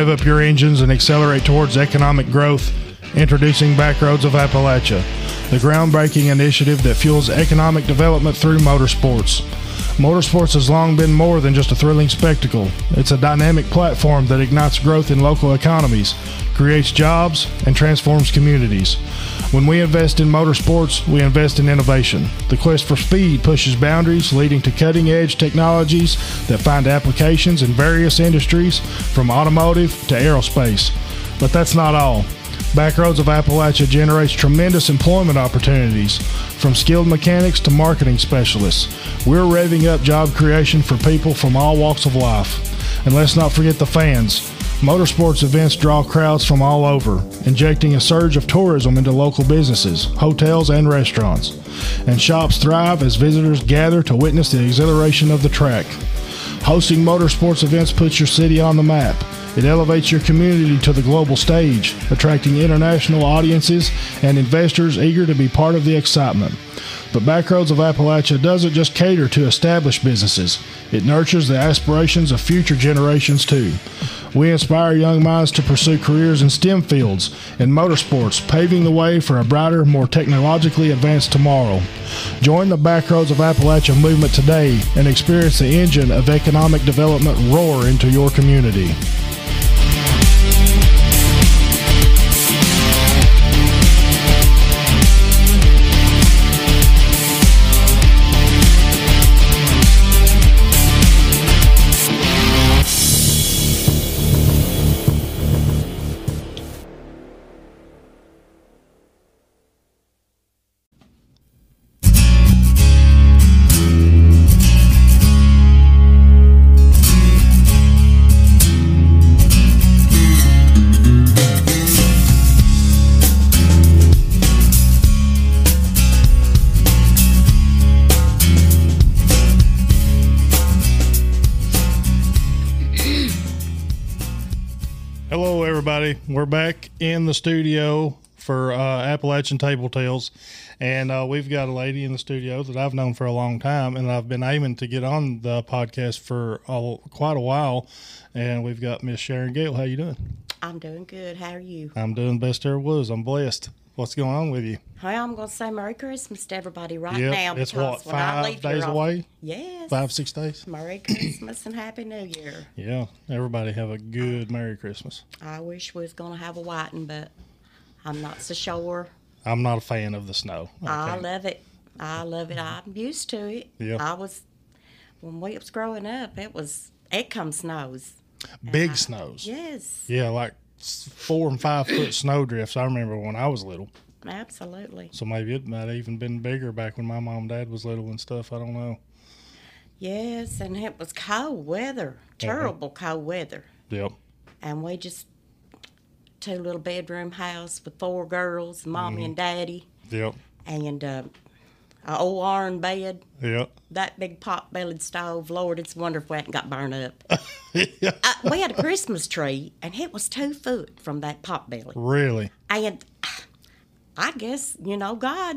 rev up your engines and accelerate towards economic growth, introducing Backroads of Appalachia, the groundbreaking initiative that fuels economic development through motorsports. Motorsports has long been more than just a thrilling spectacle. It's a dynamic platform that ignites growth in local economies, creates jobs, and transforms communities. When we invest in motorsports, we invest in innovation. The quest for speed pushes boundaries, leading to cutting edge technologies that find applications in various industries, from automotive to aerospace. But that's not all. Backroads of Appalachia generates tremendous employment opportunities, from skilled mechanics to marketing specialists. We're revving up job creation for people from all walks of life. And let's not forget the fans. Motorsports events draw crowds from all over, injecting a surge of tourism into local businesses, hotels, and restaurants. And shops thrive as visitors gather to witness the exhilaration of the track. Hosting motorsports events puts your city on the map. It elevates your community to the global stage, attracting international audiences and investors eager to be part of the excitement. But Backroads of Appalachia doesn't just cater to established businesses, it nurtures the aspirations of future generations too. We inspire young minds to pursue careers in STEM fields and motorsports, paving the way for a brighter, more technologically advanced tomorrow. Join the Backroads of Appalachia movement today and experience the engine of economic development roar into your community. We're back in the studio for uh, Appalachian Table Tales, and uh, we've got a lady in the studio that I've known for a long time, and I've been aiming to get on the podcast for a, quite a while. And we've got Miss Sharon Gail. How you doing? I'm doing good. How are you? I'm doing best there was. I'm blessed. What's going on with you? Well, I'm going to say Merry Christmas to everybody right Yep, now. it's because what when I five leave days away, Yes. five six days. Merry Christmas and Happy New Year. Yeah, everybody have a good Merry Christmas. I wish we was going to have a whiting, but I'm not so sure. I'm not a fan of the snow. I love it. I love it. I'm used to it. Yeah. I was, when we was growing up, it was, it comes snows. big snows. Yes. Yeah, like four and five foot snow drifts. I remember when I was little. Absolutely. So maybe it might have even been bigger back when my mom and dad was little and stuff. I don't know. Yes, and it was cold weather, terrible cold weather. Yep. and we just two little bedroom house with four girls, mommy and daddy, Yep. and uh, a old iron bed, Yep. that big pot bellied stove. Lord, it's wonderful wonder if we hadn't got burned up. yeah. uh, we had a Christmas tree, and it was two foot from that pot belly. Really? And I guess you know God,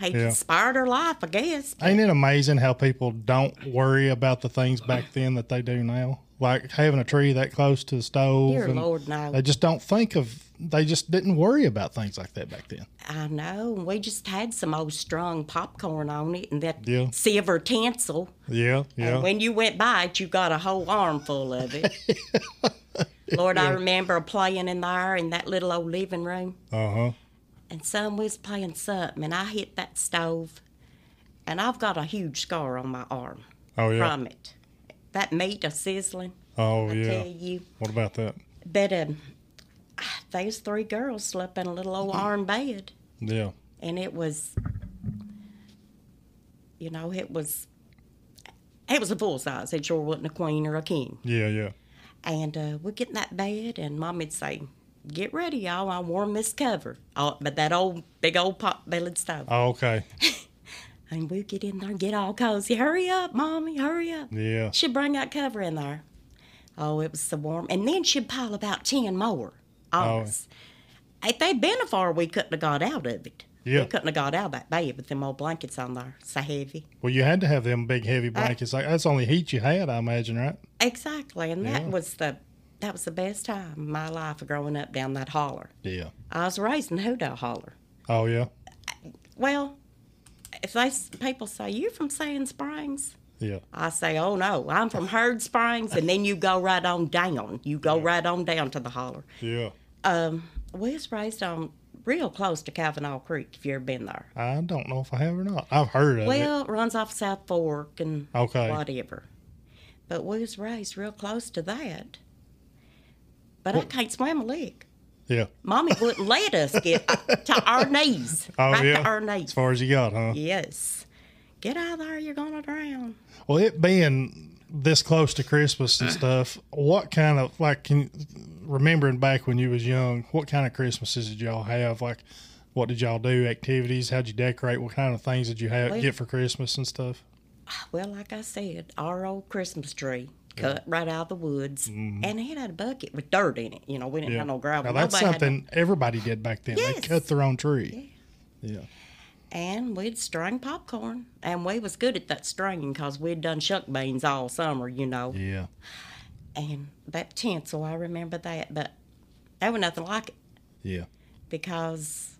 He Yeah. inspired her life. I guess. Ain't it amazing how people don't worry about the things back then that they do now? Like having a tree that close to the stove. Dear and Lord, no. They just don't think of. They just didn't worry about things like that back then. I know. We just had some old strung popcorn on it, and that Yeah. silver tinsel. Yeah. Yeah. And when you went by it, you got a whole armful of it. Lord, I remember playing in there in that little old living room, Uh huh. and some was playing something, and I hit that stove, and I've got a huge scar on my arm Oh yeah. from it. That meat a sizzling, Oh I yeah. tell you. What about that? But um, those three girls slept in a little old iron bed, Yeah. and it was, you know, it was, it was a full size. It sure wasn't a queen or a king. Yeah. Yeah. And uh, we'd get in that bed, and Mommy'd say, Get ready, y'all. I'll warm this cover. Oh, but that old, big old pot bellied stove. Oh, okay. And we'd get in there and get all cozy. Hurry up, Mommy, hurry up. Yeah. She'd bring that cover in there. Oh, it was so warm. And then she'd pile about 10 more Oh. If they'd been afar, we couldn't have got out of it. Yeah. We couldn't have got out of that bed with them old blankets on there. So heavy. Well, you had to have them big heavy blankets. Like that's the only heat you had, I imagine, right? Exactly. And that Yeah. was the that was the best time of my life of growing up down that holler. Yeah. I was raised in Hoodoo Holler. Oh yeah. Well, if they people say you're from Sand Springs, Yeah. I say, oh no, I'm from Herd Springs, and then you go right on down. You go right on down to the holler. Yeah. Um, we was raised on real close to Cavanaugh Creek. If you ever been there, I don't know if I have or not. I've heard of it. well, runs off South Fork and Okay. whatever. But we was raised real close to that. But I can't swim a lick. Yeah. Mommy wouldn't let us get to our knees. Oh right yeah. to our As far as you got, huh? Yes. Get out of there, you're gonna drown. Well, it being this close to Christmas and stuff, what kind of like can remembering back when you was young, what kind of Christmases did y'all have? Like, what did y'all do? Activities? How'd you decorate? What kind of things did you have Well- get for Christmas and stuff? Well, like I said, our old Christmas tree cut right out of the woods, mm-hmm. and it had a bucket with dirt in it. You know, we didn't have no gravel. Now that's Nobody no- something everybody did back then. They cut their own tree. Yeah. And we'd string popcorn, and we was good at that stringing because we'd done shuck beans all summer. You know, Yeah. and that tinsel, I remember that, but that was nothing like it. Yeah. because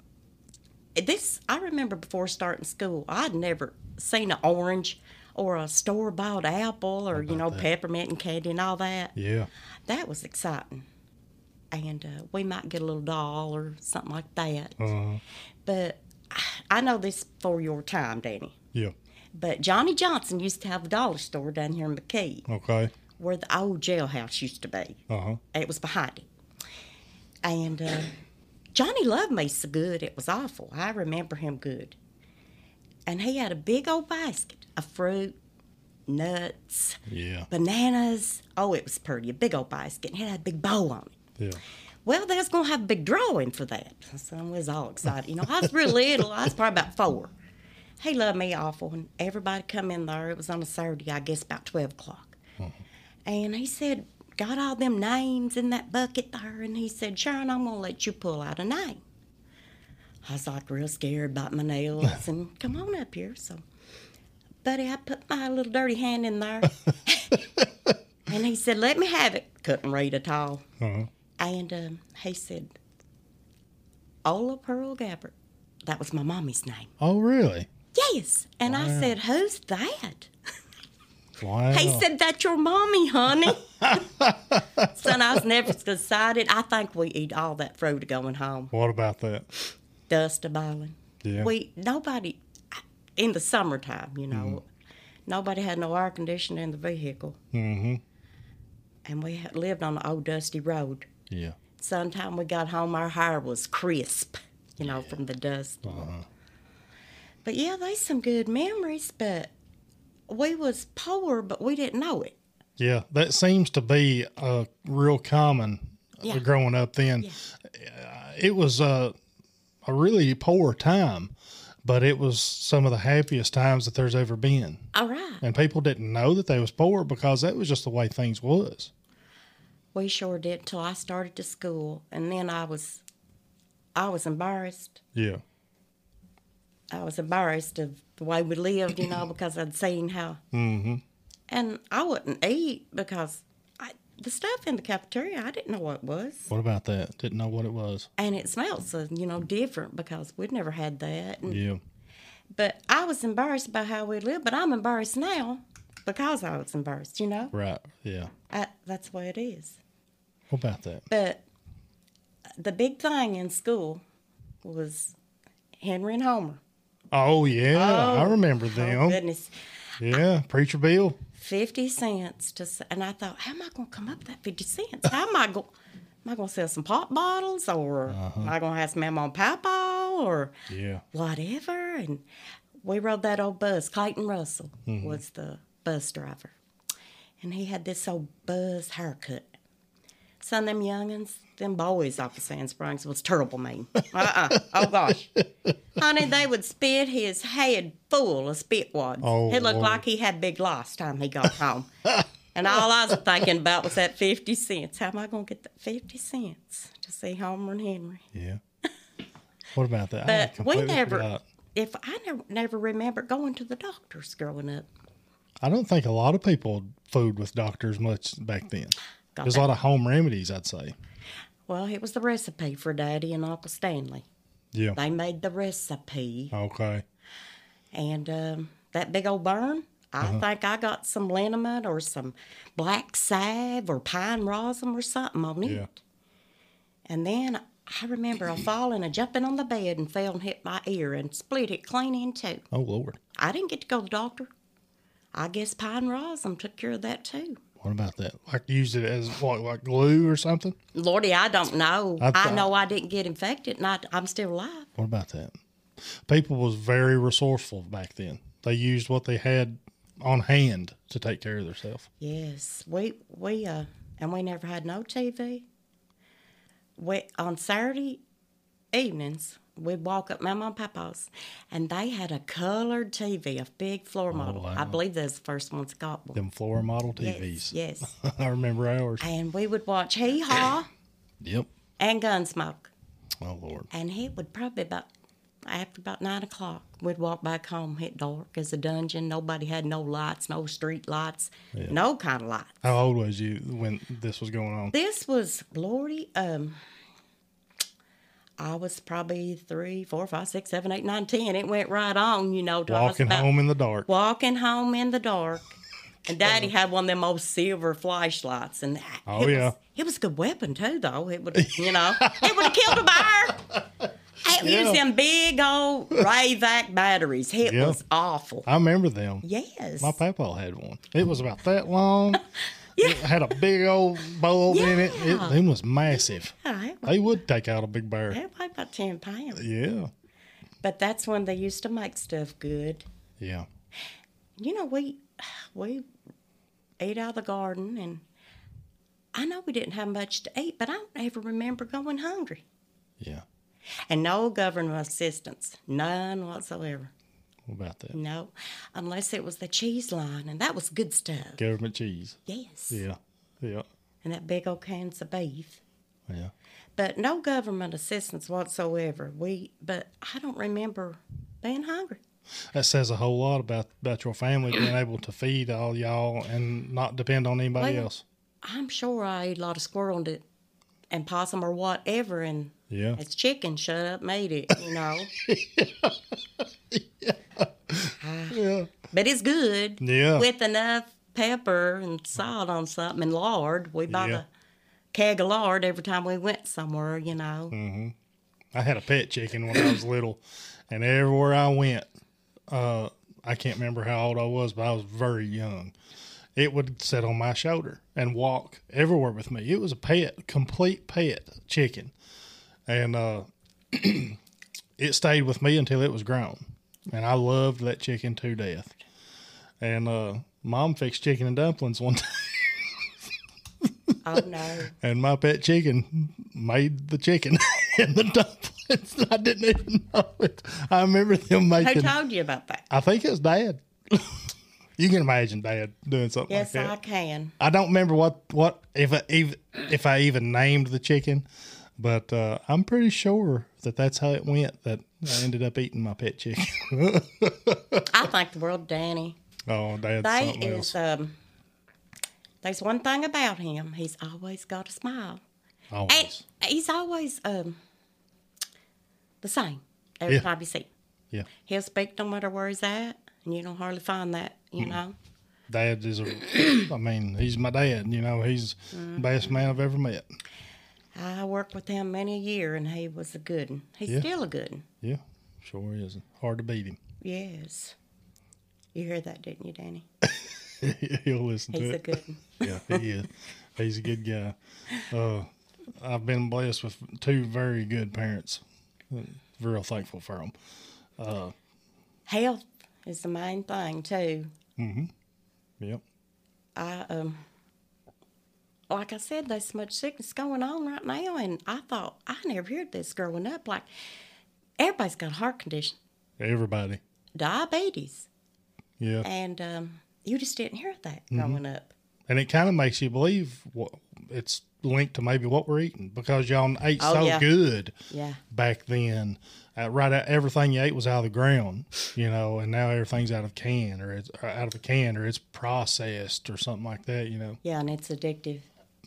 this I remember before starting school, I'd never seen an orange or a store bought apple or you know that? peppermint and candy and all that. Yeah. That was exciting, and uh, we might get a little doll or something like that. Uh, But I know this for your time, Danny. yeah. But Johnny Johnson used to have a dollar store down here in McKee, Okay. where the old jailhouse used to be. Uh huh. It was behind it. And uh, Johnny loved me so good, it was awful. I remember him good. And he had a big old basket of fruit, nuts, Yeah. bananas. Oh, it was pretty, a big old basket. And it had a big bow on it. Yeah. Well, they was going to have a big drawing for that. So I was all excited. You know, I was real little. I was probably about four. He loved me awful. And everybody come in there. It was on a Saturday, I guess, about 12 o'clock. And he said, got all them names in that bucket there. And he said, Sharon, I'm going to let you pull out a name. I was like real scared about my nails and come on up here. So, buddy, I put my little dirty hand in there. and he said, let me have it. Couldn't read at all. Uh-huh. And um, he said, Ola Pearl Gabbard. That was my mommy's name. Oh, really? Yes. And I said, Who's that? Wow. He said, That's your mommy, honey. Son, I was never decided. I think we eat all that fruit going home. What about that? Dust a boiling. Yeah. We, nobody, in the summertime, you know, nobody had no air conditioning in the vehicle. Mm-hmm. And we lived on the old dusty road. Yeah. Sometime we got home, our hair was crisp, you know, from the dust. Uh-huh. But yeah, they some good memories. But we was poor, but we didn't know it. Yeah, that seems to be uh, real common uh, Yeah. growing up then. Uh, It was uh, a really poor time, but it was some of the happiest times that there's ever been. All right, And people didn't know that they was poor because that was just the way things was. We sure did until I started to school, and then I was, I was embarrassed. Yeah. I was embarrassed of the way we lived, you know, because I'd seen how, Mm-hmm. and I wouldn't eat because I, the stuff in the cafeteria I didn't know what it was. What about that? Didn't know what it was. and it smelled so you know different because we'd never had that. And, Yeah. But I was embarrassed about how we lived, but I'm embarrassed now because I was embarrassed. You know, Right. Yeah. I, that's the way it is. What about that? But the big thing in school was Henry and Homer. Oh yeah, I Oh, remember Oh them. goodness, yeah, Preacher Bill. fifty cents to, and I thought, how am I going to come up with that fifty cents? How am I going? Am I going to sell some pop bottles, or uh-huh. am I going to have some Mama and Papa, or Yeah. whatever. And we rode that old bus. Clayton Russell mm-hmm. was the bus driver. And he had this old buzz haircut. Some of them youngins, them boys off of Sand Springs was terrible mean. Uh-uh. Oh, gosh. Honey, they would spit his head full of spit wads. Oh, it looked Lord. like he had big loss time he got home. and all I was thinking about was that 50 cents. How am I going to get that 50 cents to see Homer and Henry? Yeah. What about that? But we never, forgot. if I never, never remember going to the doctors growing up. I don't think a lot of people food with doctors much back then. Got There's that. a lot of home remedies, I'd say. Well, it was the recipe for Daddy and Uncle Stanley. Yeah. They made the recipe, Okay. and um, that big old burn. I Uh-huh. think I got some liniment or some black salve or pine rosin or something on it. Yeah. And then I remember I falling and jumping on the bed and fell and hit my ear and split it clean in two. Oh Lord. I didn't get to go to the doctor. I guess pine rosin took care of that too. What about that? Like use it as what, like glue or something? Lordy, I don't know. I I, know I didn't get infected and I, I'm still alive. What about that? People was very resourceful back then. They used what they had on hand to take care of themselves. Yes, we we uh, and we never had no TV. We on Saturday evenings we'd walk up my mom and papa's, and they had a colored TV, a big floor model. I wow. believe they're the first ones got one. Them floor model TVs. yes. I remember ours. and we would watch Hee Haw Yep. and Gunsmoke, Oh Lord. and he would probably about after about nine o'clock we'd walk back home, hit dark as a dungeon. Nobody had no lights, no street lights, no kind of lights. How old was you when this was going on? This was Lordy. Um, I was probably three, four, five, six, seven, eight, nine, ten. It went right on, you know. Walking home in the dark. Walking home in the dark. And Daddy had one of them old silver flashlights, and Oh, it yeah. was, it was a good weapon too, though. It would, you know, it would have killed a bear. It Yeah. was them big old Rayovac batteries. It Yeah. was awful. I remember them. Yes. My papa had one. It was about that long. It had a big old bulb in it. It, Yeah. it was massive. Yeah, it, They would take out a big bear. it weighed about ten pounds. Yeah. But that's when they used to make stuff good. Yeah. you know, we we ate out of the garden, and I know we didn't have much to eat, but I don't ever remember going hungry. Yeah. And no government assistance, none whatsoever. What about that? No, unless it was the cheese line, and that was good stuff. Government cheese. Yes, Yeah. Yeah. and that big old cans of beef. Yeah. But no government assistance whatsoever. We, but I don't remember being hungry. That says a whole lot about, about your family being able to feed all y'all and not depend on anybody Well, else. I'm sure I ate a lot of squirrel and, and possum or whatever, and Yeah. It's chicken. Shut up, made it. You know, Yeah. but it's good. Yeah. With enough pepper and salt on something and lard. We bought Yeah. a keg of lard every time we went somewhere. You know. Mm. I had a pet chicken when I was little, and everywhere I went, uh, I can't remember how old I was, but I was very young. It would sit on my shoulder and walk everywhere with me. It was a pet, complete pet chicken, and uh, it stayed with me until it was grown, and I loved that chicken to death. And uh, mom fixed chicken and dumplings one time. Oh no. and my pet chicken made the chicken and the dumplings. I didn't even know it. I remember them making. Who told you about that? I think it was Dad. you can imagine Dad doing something Yes, like I can. I, don't remember what what if I even if I even named the chicken, but uh, I'm pretty sure that that's how it went. That I ended up eating my pet chicken. I think the world, Danny. oh, Dad's They something is else. um. There's one thing about him. He's always got a smile, and Always. he's always um. The same every Yeah. time you see him. Yeah. He'll speak no matter where he's at, and you don't hardly find that. You hmm. know. Dad is a. I mean, he's my dad. You know, he's the best man I've ever met. I worked with him many a year, and he was a good one. He's Yeah. still a good one. Yeah, sure is. Hard to beat him. Yes. You heard that, didn't you, Danny? He'll listen He's to a it. good one. yeah, he is. He's a good guy. Uh, I've been blessed with two very good parents. Real thankful for them. Uh, Health is the main thing too. Yep. I um, like I said, there's so much sickness going on right now, and I thought I never heard this growing up. Like everybody's got a heart condition, Everybody. diabetes, Yeah. and um, you just didn't hear that Mm-hmm. growing up. And it kind of makes you believe what it's linked to maybe what we're eating because y'all ate Oh, so yeah. good Yeah. back then. Uh, right, out, everything you ate was out of the ground, you know, and now everything's out of can or it's or out of a can or it's processed or something like that, you know. Yeah, and it's addictive.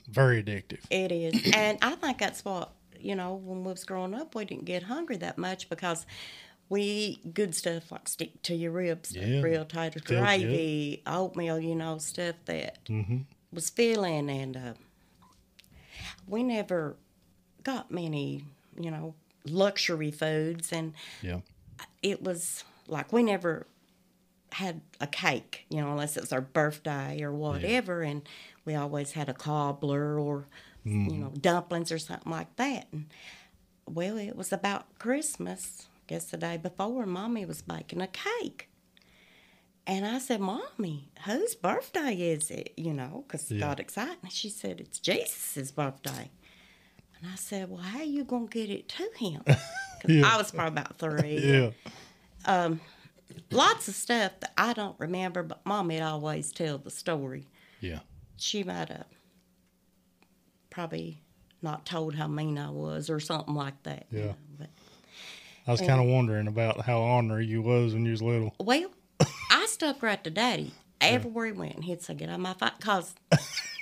Very addictive. It is, and I think that's what you know. When we was growing up, we didn't get hungry that much because we eat good stuff like stick to your ribs, Yeah. real good. gravy, oatmeal. You know, stuff that Mm-hmm. was filling, and uh, we never got many, you know, luxury foods, and Yeah. it was like we never had a cake, you know, unless it's our birthday or whatever, and we always had a cobbler or mm-hmm. you know dumplings or something like that. And well, it was about Christmas. Guess the day before, Mommy was baking a cake. And I said, Mommy, whose birthday is it? You know, because Yeah. got excited. And she said, It's Jesus' birthday. And I said, Well, how you going to get it to him? Yeah. I was probably about three Yeah. Um, lots of stuff that I don't remember, but Mommy'd always tell the story. Yeah. She might have probably not told how mean I was or something like that. you Yeah. know, But, I was kind of wondering about how ornery you was when you was little. well, I stuck right to Daddy everywhere he went. He'd say, "Get out of my fight," cause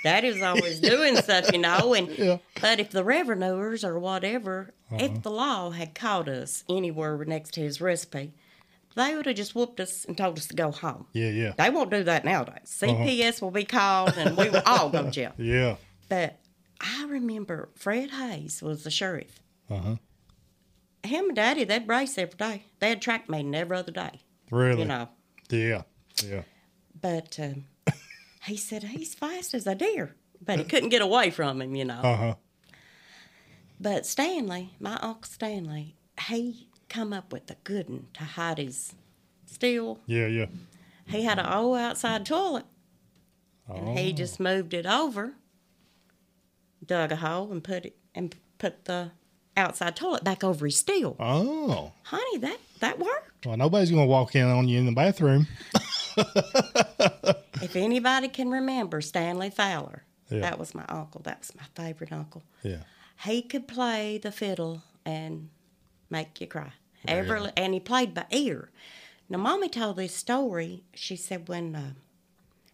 Daddy was always doing stuff, you know. And Yeah. but if the revenuers or whatever, if the law had caught us anywhere next to his recipe, they would have just whooped us and told us to go home. Yeah. Yeah. They won't do that nowadays. CPS will be called and we will all go to jail. Yeah. But I remember Fred Hayes was the sheriff. Uh huh. Him and Daddy, they'd race every day. They had track meeting every other day, Really. you know. Yeah. Yeah. But um, he said he's fast as a deer, but he couldn't get away from him, you know. Uh huh. But Stanley, my uncle Stanley, he come up with a good one to hide his steel. Yeah. Yeah. He had an old outside toilet. and Oh. he just moved it over, dug a hole, and put it and put the outside toilet back over his steel. Oh. Honey, that that worked. Well, nobody's gonna walk in on you in the bathroom. If anybody can remember Stanley Fowler, Yeah. that was my uncle. That was my favorite uncle. Yeah. He could play the fiddle and make you cry. Every Really? and he played by ear. Now, mommy told this story. She said when uh,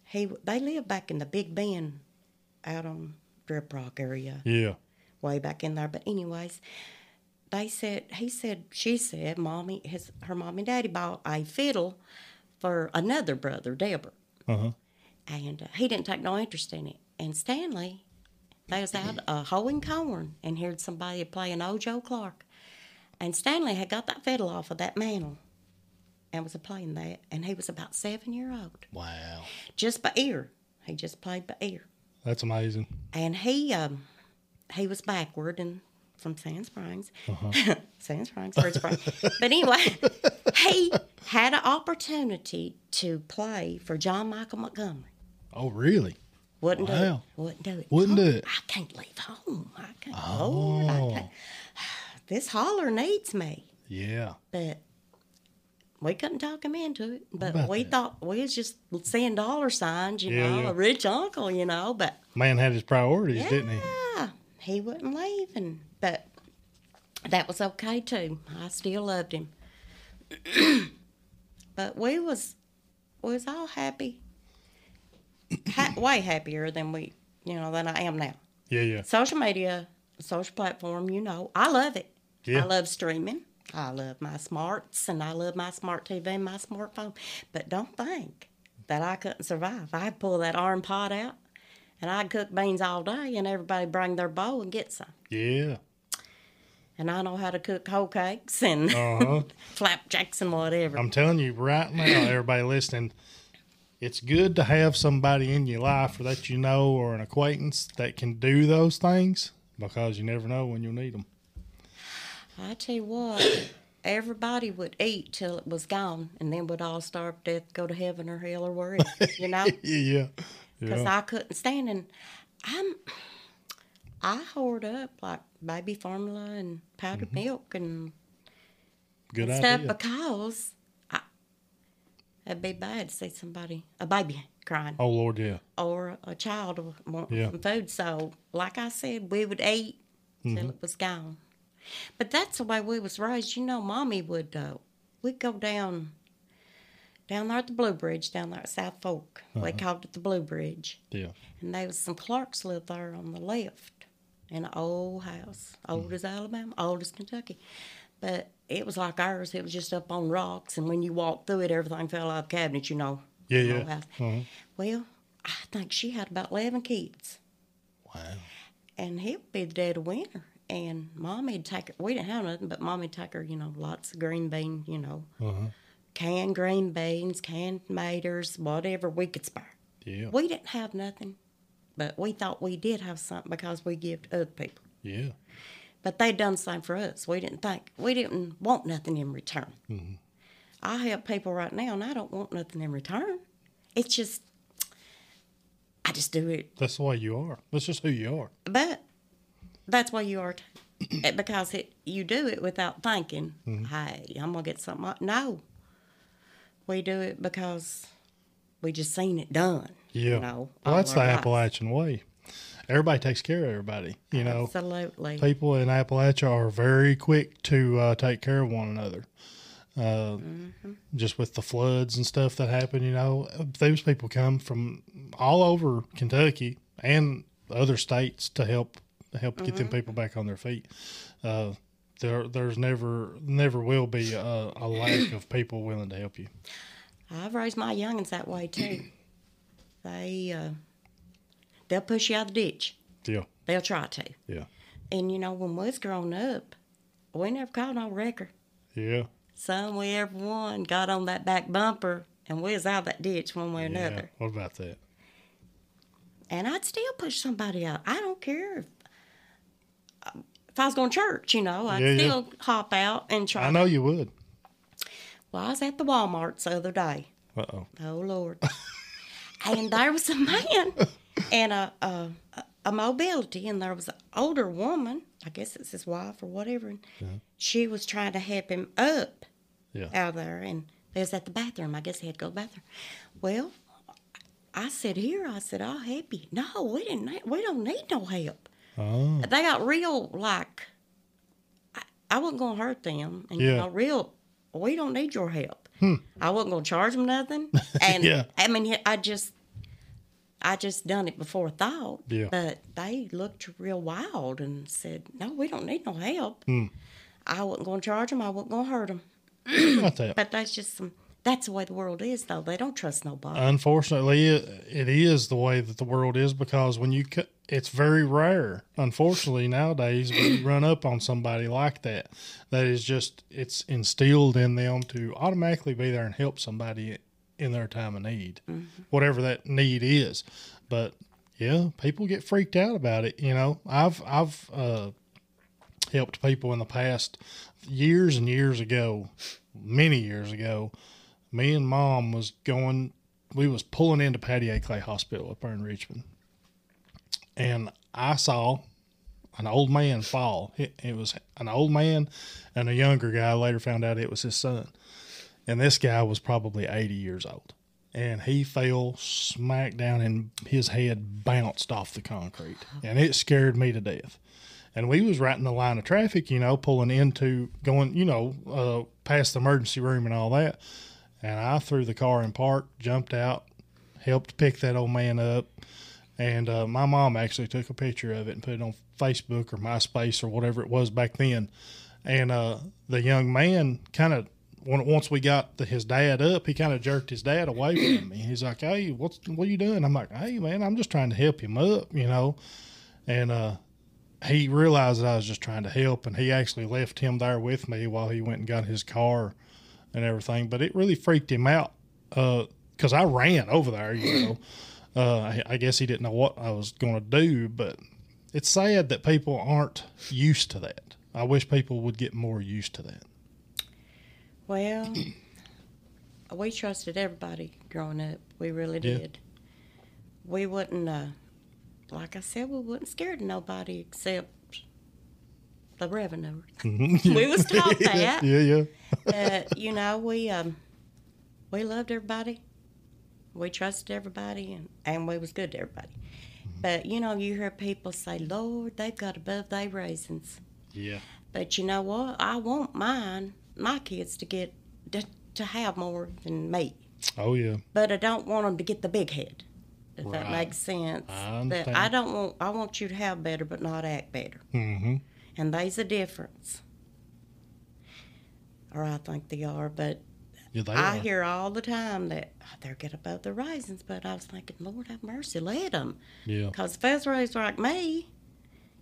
he they lived back in the Big Bend, out on Drip Rock area. Yeah. way back in there. But anyways, they said he said she said mommy his her mom and daddy bought a fiddle for another brother, Deborah, Uh huh. and uh, he didn't take no interest in it. And Stanley, they was out uh, hoeing corn and heard somebody playing old Joe Clark, and Stanley had got that fiddle off of that mantle. And was playing that, and he was about seven year old, Wow. just by ear. He just played by ear. That's amazing. and he um, he was backward and from Sand Springs, uh-huh. Sand Springs, Bird Springs. but anyway, he had an opportunity to play for John Michael Montgomery. Oh, really? Wouldn't do it. Wouldn't do it. Wouldn't do Oh, it. I can't leave home. I can't. Oh. I Oh. can't. This holler needs me, Yeah. but. We couldn't talk him into it, but we that? thought we was just seeing dollar signs, you Yeah, know, yeah. a rich uncle, you know. But Man had his priorities, didn't he? yeah, he wouldn't leave, and but that was okay too. I still loved him. but we was we was all happy, ha- way happier than we, you know, than I am now. Yeah. Yeah. Social media, social platform, you know, I love it. Yeah. I love streaming. I love my smarts and I love my smart TV and my smartphone. But don't think that I couldn't survive. I'd pull that arm pot out and I'd cook beans all day and everybody bring their bowl and get some. Yeah. And I know how to cook whole cakes and Uh huh. flapjacks and whatever. I'm telling you right now, everybody listening, it's good to have somebody in your life or that you know or an acquaintance that can do those things because you never know when you'll need them. I tell you what, everybody would eat till it was gone and then would all starve to death, go to heaven or hell or wherever, you know? Yeah. because Yeah. I couldn't stand and I'm I hoard up like baby formula and powdered milk and Good stuff idea. because I, it'd be bad to see somebody a baby crying Oh, Lord, yeah. or a child wanting Yeah. some food. So, like I said, we would eat till Mm-hmm. it was gone. But that's the way we was raised. You know, mommy would uh, we'd go down down there at the Blue Bridge, down there at South Fork. Uh-huh. They called it the Blue Bridge. Yeah. And there was some Clarks lived there on the left in an old house, old as Alabama, old as Kentucky. But it was like ours. It was just up on rocks, and when you walked through it, everything fell out of the cabinet, you know. Yeah, yeah. Uh-huh. Well, I think she had about 11 kids. Wow. And he would be the dead of winter. And mommy'd take her, we didn't have nothing, but mommy'd take her, you know, lots of green bean, you know, Uh-huh. canned green beans, canned tomatoes, whatever we could spare. Yeah. We didn't have nothing, but we thought we did have something because we give to other people. Yeah. But they done the same for us. We didn't think we didn't want nothing in return. Mm-hmm. I help people right now, and I don't want nothing in return. It's just I just do it, That's the way you are. That's just who you are. but that's why you are too. Because it you do it without thinking. Mm-hmm. Hey, I'm gonna get something. out." No, we do it because we just seen it done. Yeah. you know, well, that's the lives. Appalachian way. Everybody takes care of everybody. You know, Absolutely. people in Appalachia are very quick to uh, take care of one another. Uh, Just with the floods and stuff that happen, you know, those people come from all over Kentucky and other states to help help get them people back on their feet. Uh, there, there's never never will be a, a lack of people willing to help you. I've raised my youngins that way too. They uh, they'll push you out of the ditch. Yeah, They'll try to. yeah, And you know, when we was growing up, we never caught no wrecker. yeah. Some we ever won got on that back bumper, and we was out of that ditch one way or yeah. another. What about that? And I'd still push somebody out. I don't care if if I was going to church, you know, I'd Yeah, yeah. still hop out and try. I know you would. Well, I was at the Walmart's the other day. Uh oh. Oh Lord! and there was a man and a, a a mobility, and there was an older woman. I guess it's his wife or whatever. And she was trying to help him up Yeah. out there, and they was at the bathroom. I guess he had to go to the bathroom. Well, I said, "Here," I said, "I'll help you." No, we didn't. We don't need no help. Oh. They got real like. I, I wasn't gonna hurt them, and you Yeah. know, real. We don't need your help. I wasn't gonna charge them nothing, and Yeah. I mean, I just, I just done it before thought. Yeah. But they looked real wild and said, "No, we don't need no help." Hmm. I wasn't gonna charge them. I wasn't gonna hurt them. That. But that's just some. That's the way the world is, though. They don't trust nobody. Unfortunately, it, it is the way that the world is because when you, c- it's very rare. Unfortunately, nowadays you run up on somebody like that, that is just it's instilled in them to automatically be there and help somebody in their time of need, whatever that need is. But yeah, people get freaked out about it. You know, I've I've uh, helped people in the past years and years ago, many years ago. Me and mom was going we was pulling into Pattie A. Clay Hospital up there in Richmond, and I saw an old man fall. It, it was an old man and a younger guy. Later found out it was his son, and this guy was probably eighty years old, and he fell smack down, and his head bounced off the concrete, and it scared me to death. And we was right in the line of traffic, you know, pulling into going, you know, uh, past the emergency room and all that. And I threw the car in park, jumped out, helped pick that old man up. And uh, my mom actually took a picture of it and put it on Facebook or MySpace or whatever it was back then. And uh, the young man kind of, once we got the, his dad up, he kind of jerked his dad away from me. He's like, "Hey, what's what are you doing?" I'm like, "Hey, man, I'm just trying to help him up, you know." And uh, he realized that I was just trying to help, and he actually left him there with me while he went and got his car and everything. But it really freaked him out because I ran over there, you know. Uh, I, I guess he didn't know what I was going to do, but it's sad that people aren't used to that. I wish people would get more used to that. Well, we trusted everybody growing up. We really Yeah. did. We wouldn't, uh, like I said, we wasn't scared of nobody except the revenuers. we was taught that. yeah, yeah. Uh, you know, we um, we loved everybody. We trusted everybody, and, and we was good to everybody. But you know, you hear people say, "Lord, they've got above their raisins." Yeah. But you know what? I want mine, my kids to get to, to have more than me. Oh yeah. but I don't want them to get the big head. If that Right. makes sense. I That understand. I don't want. I want you to have better, but not act better. Mm-hmm. And there's a difference. Or I think they are, but Yeah, they I are. hear all the time that oh, they're get above the raisins. But I was thinking, Lord have mercy, let them. Yeah. Because was raised like me,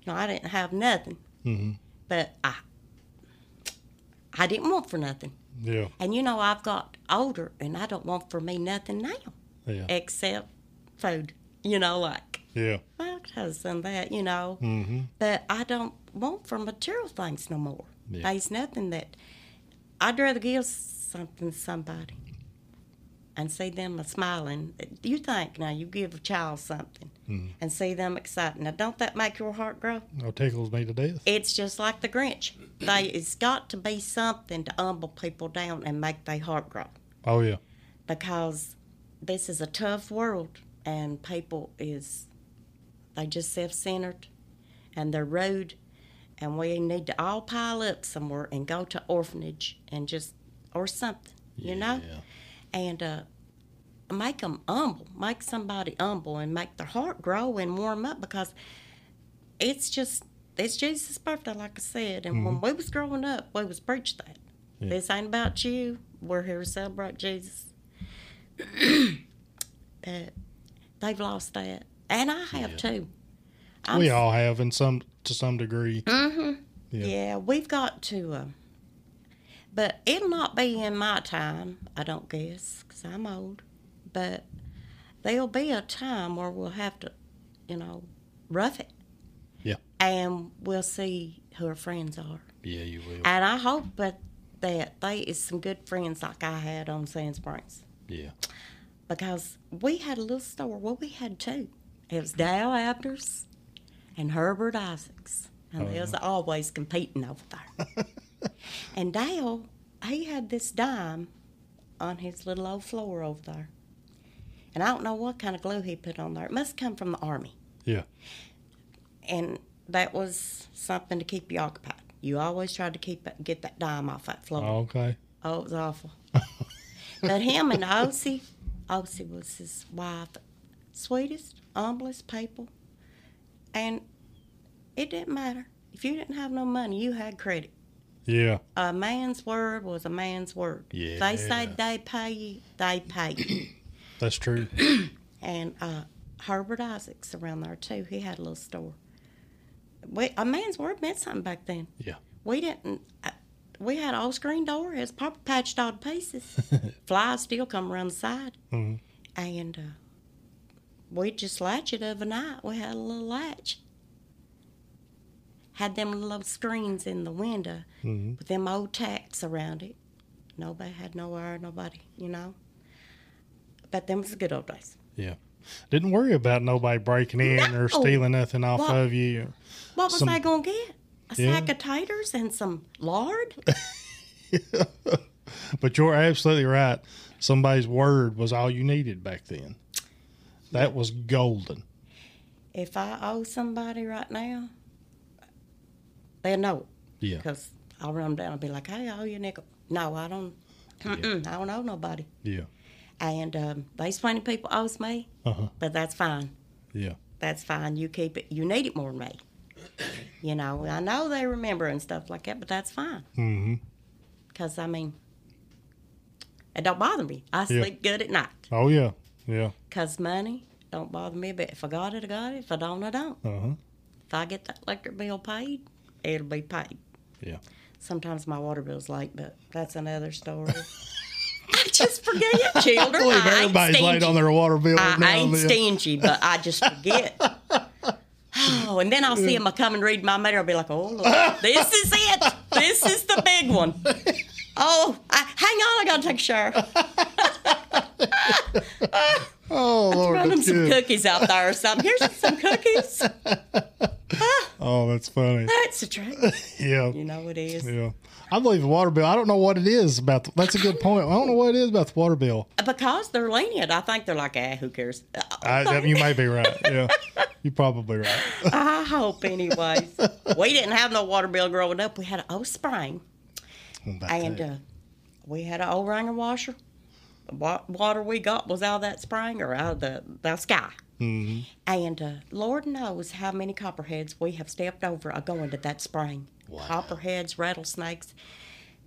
you know, I didn't have nothing. Mm-hmm. But I, I didn't want for nothing. Yeah. And you know, I've got older, and I don't want for me nothing now Yeah. except food. You know, like Yeah. my cousin that. You know, Mm-hmm. but I don't want for material things no more. Yeah. There's nothing that I'd rather give something somebody and see them a smiling. You think now you give a child something Mhm. and see them excited. Now, don't that make your heart grow? Oh, tickles me to death. It's just like the Grinch. They it's got to be something to humble people down and make their heart grow Oh yeah. because this is a tough world and people is they just self-centered and they're rude and we need to all pile up somewhere and go to orphanage and just or something you know and uh, make them humble make somebody humble and make their heart grow and warm up because it's just it's jesus birthday like i said and when we was growing up we was preached that Yeah. this ain't about you we're here to celebrate jesus but they've lost that and i have Yeah. too I'm we all have in some to some degree. hmm Yeah. Yeah. we've got to. Uh, but it'll not be in my time, I don't guess, because I'm old. But there'll be a time where we'll have to, you know, rough it. Yeah. And we'll see who our friends are. Yeah, you will. And I hope that, that they is some good friends like I had on Sand Springs. Yeah. Because we had a little store. Well, we had two. It was Dale Abner's and Herbert Isaacs. And oh, they was always competing over there. and Dale, he had this dime on his little old floor over there. And I don't know what kind of glue he put on there. It must come from the army. Yeah. And that was something to keep you occupied. You always tried to keep get that dime off that floor. Okay. Oh, it was awful. but him and Osie, Osie was his wife, sweetest, humblest people. And it didn't matter. If you didn't have no money, you had credit. Yeah. A man's word was a man's word. Yeah. They say they pay you, they pay you. That's true. and uh, Herbert Isaacs around there too. He had a little store. We, a man's word meant something back then. Yeah. We didn't. Uh, we had an old screen door. It was patched all to pieces. Flies still come around the side. Mhm. And uh, we just latch it overnight. We had a little latch. Had them little screens in the window hmm with them old tacks around it. Nobody had no wire, nobody, you know. But them was the good old days. Yeah. Didn't worry about nobody breaking in or stealing nothing off What? of you. What was Some- they gonna get? A Yeah. sack of taters and some lard? But you're absolutely right. Somebody's word was all you needed back then. That was golden. if I owe somebody right now, they'll know. Yeah. Because I'll run them down and be like, hey, I owe you a nickel. No, I don't. Mm-mm, I don't owe nobody. Yeah. And um, there's plenty of people owes me, Uh huh. but that's fine. Yeah. That's fine. You keep it. You need it more than me. You know, I know they remember and stuff like that, but that's fine. Mm-hmm. Because, I mean, it don't bother me. I Yeah. sleep good at night. Oh yeah. Yeah. Because money don't bother me, but if I got it, I got it. If I don't, I don't. Uh huh. If I get that electric bill paid, it'll be paid. Yeah. Sometimes my water bill's late, but that's another story. I just forget, children. I believe I everybody's late stingy. on their water bill. I, I ain't stingy, but I just forget. Oh, and then I'll see him. I come and read my meter. I'll be like, "Oh, look, this is it. This is the big one." Oh, I, hang on, I gotta take a shower. Oh Lord, Run them that's some cookies out there or something. Here's some cookies. Oh, that's funny. That's a trick. Yeah. You know it is. Yeah. I believe the water bill. I don't know what it is about. The, that's a good point. I don't know what it is about the water bill. Because they're lenient. I think they're like, ah, who cares? I, you may be right. Yeah. You're probably right. I hope, anyways. we didn't have no water bill growing up. We had an old spring, and uh, we had an old wringer washer. wa- water we got was out of that spring or out of the, the sky. Hmm And uh, Lord knows how many copperheads we have stepped over a going to that spring. Wow. Copperheads, rattlesnakes.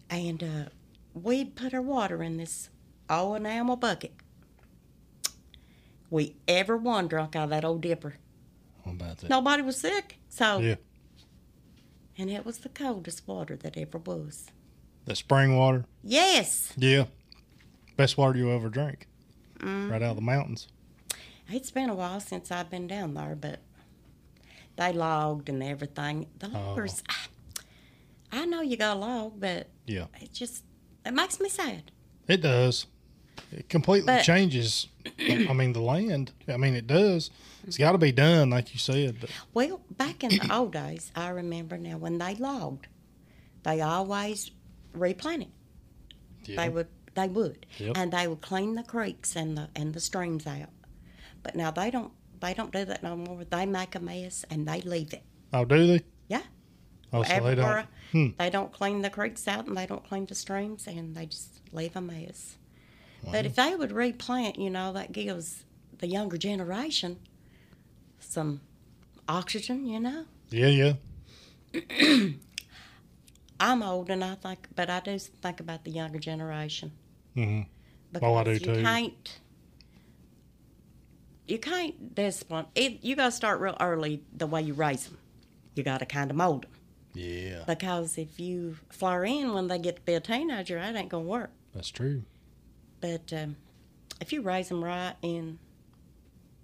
And uh, we put our water in this old enamel bucket. We ever one drunk out of that old dipper. How about that? Nobody was sick. So, Yeah. and it was the coldest water that ever was. The spring water. Yes. Yeah. Best water you ever drank. Mm. Right out of the mountains. It's been a while since I've been down there, but they logged and everything. The oh. loggers, I know you got a log, but Yeah. it just it makes me sad. It does. It completely But- changes. I mean, the land. I mean, it does. It's got to be done, like you said. But Well, back in the old days, I remember now when they logged, they always replanted. yeah, They would they would, Yep. and they would clean the creeks and the and the streams out. But now they don't they don't do that no more. They make a mess and they leave it. oh, do they? Yeah. Oh, so they don't. Hmm. They don't clean the creeks out and they don't clean the streams and they just leave a mess. But if they would replant, you know, that gives the younger generation some oxygen, you know. Yeah, yeah. I'm old and I think, but I do think about the younger generation. hmm Because Oh, I do you too. can't, you can't discipline. It, you got to start real early the way you raise them. You got to kind of mold them. Yeah, Because if you flare in when they get to be a teenager, that ain't going to work. that's true. But um, if you raise them right and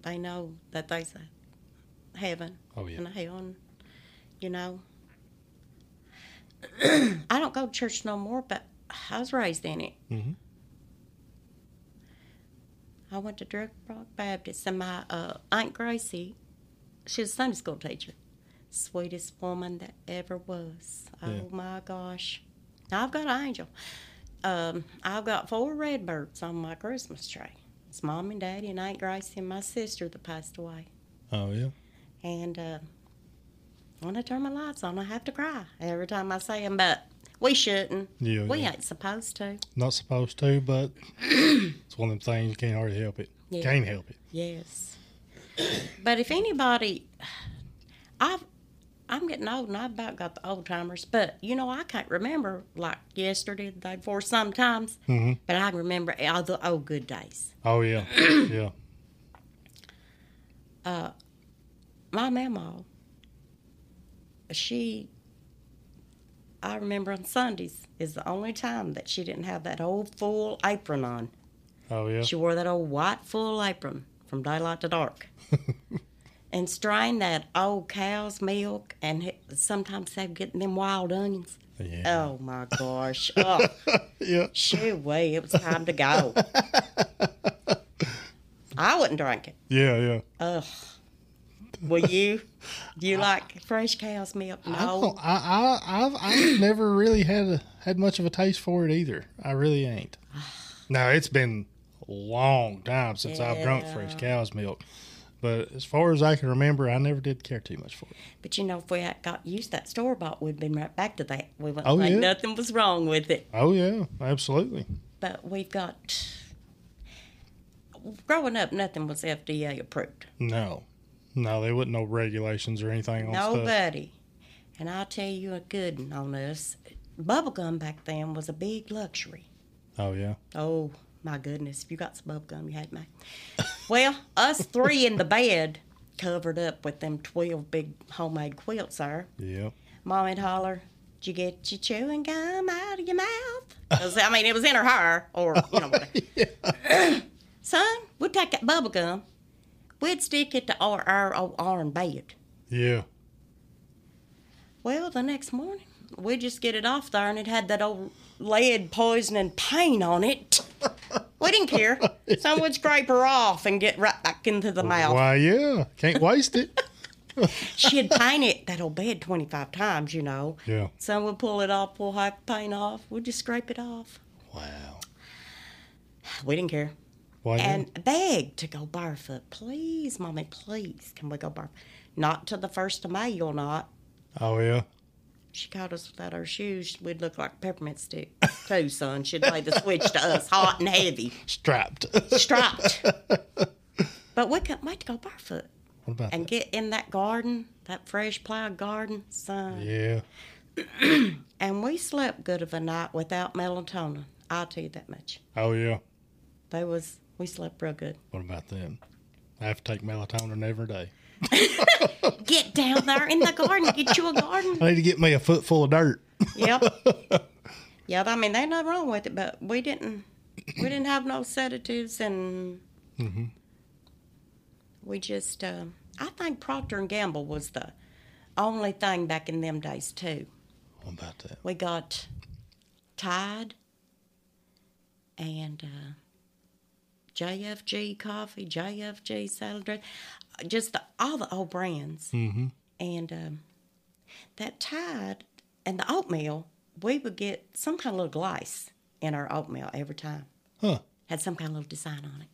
they know that there's a heaven Oh, yeah. and hell, and, you know. I don't go to church no more, but I was raised in it. Mhm. I went to Drip Rock Baptist, and my uh, Aunt Gracie, she was a Sunday school teacher. Sweetest woman that ever was. Oh Yeah. my gosh. Now I've got an angel. Um, I've got four red birds on my Christmas tree. It's mom and daddy and Aunt Gracie and my sister that passed away. Oh, yeah. And uh, when I turn my lights on, I have to cry every time I see them. But we shouldn't. Yeah, we yeah. ain't supposed to. Not supposed to, but it's one of them things you can't hardly help it. Yeah. Can't help it. Yes. But if anybody, I've, I'm getting old and I've about got the old timers, but you know, I can't remember like yesterday, the day before sometimes, hmm but I can remember all the old good days. Oh, yeah. yeah. Uh, my mama, she, I remember on Sundays is the only time that she didn't have that old full apron on. Oh, yeah. She wore that old white full apron from daylight to dark. and strain that old cow's milk, and sometimes they'd get them wild onions. Yeah. Oh my gosh. Oh, Yeah. shoo wee, it was time to go. I wouldn't drink it. Yeah, yeah. Ugh. Will you? Do you like fresh cow's milk? No. I, I, I've, I've never really had a, had much of a taste for it either. I really ain't. Now it's been a long time since I've drunk fresh cow's milk, but as far as I can remember, I never did care too much for it. But you know, if we had got used to that store bought, we'd been right back to that. We wouldn't Oh, think yeah. nothing was wrong with it. Oh yeah, absolutely. But we've got. Growing up, nothing was FDA approved. No, no, there wasn't no regulations or anything. Nobody. And I'll tell you a good one on this. Bubblegum back then was a big luxury. Oh yeah, Oh, my goodness. If you got some bubblegum, you had me. well, us three in the bed, covered up with them 12 big homemade quilts there. yeah. Mom would holler, Did you get your chewing gum out of your mouth? 'Cause, I mean, it was in her hair, or, you know, whatever. Son, we'd take that bubble gum, we'd stick it to our, our bed. Yeah. Well, the next morning, we'd just get it off there, and it had that old lead poisoning paint on it. We didn't care. Some would scrape her off and get right back into the mouth. Why, yeah. Can't waste it. She'd paint it, that old bed, 25 times, you know. Yeah. Some would pull it off, pull half the paint off. We'd just scrape it off. Wow. We didn't care. Why? and begged to go barefoot. Please, mommy, please, can we go barefoot? Not till the first of May, you'll not. oh yeah. she caught us without our shoes, we'd look like peppermint stick too, son. She'd play the switch to us, hot and heavy, Strapped. strapped. but we couldn't wait to go barefoot what about and that? get in that garden, that fresh plowed garden, son. Yeah. And we slept good of a night without melatonin. I'll tell you that much. Oh yeah. They was we slept real good. What about them? I have to take melatonin every day. Get down there in the garden, get you a garden. I need to get me a foot full of dirt. Yep. yeah, I mean, there's nothing wrong with it, but we didn't we didn't have no sedatives and we just uh, I think Procter and Gamble was the only thing back in them days too. What about that? We got Tide and uh, JFG coffee, JFG salad dressing, just the, all the old brands. Mm-hmm. And um, that Tide and the oatmeal, we would get some kind of little glaze in our oatmeal every time. Huh. Had some kind of little design on it.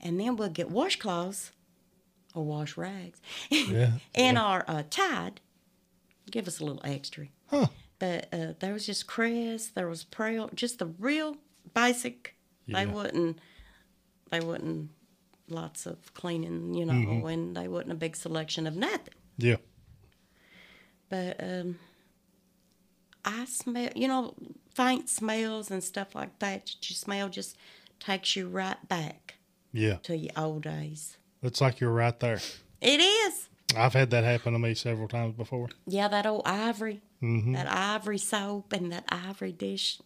And then we'll get washcloths or wash rags Yeah. in our uh, Tide. Give us a little extra. Huh. But uh, there was just Crest, there was Prell, just the real basic. They Yeah. wouldn't, they wouldn't, lots of cleaning, you know, Mm-hmm. and they wouldn't a big selection of nothing. Yeah. But um, I smell, you know, faint smells and stuff like that. that You smell just takes you right back Yeah. to your old days. It's like you're right there. It is. I've had that happen to me several times before. Yeah, that old ivory, Mm-hmm. that ivory soap and that ivory dish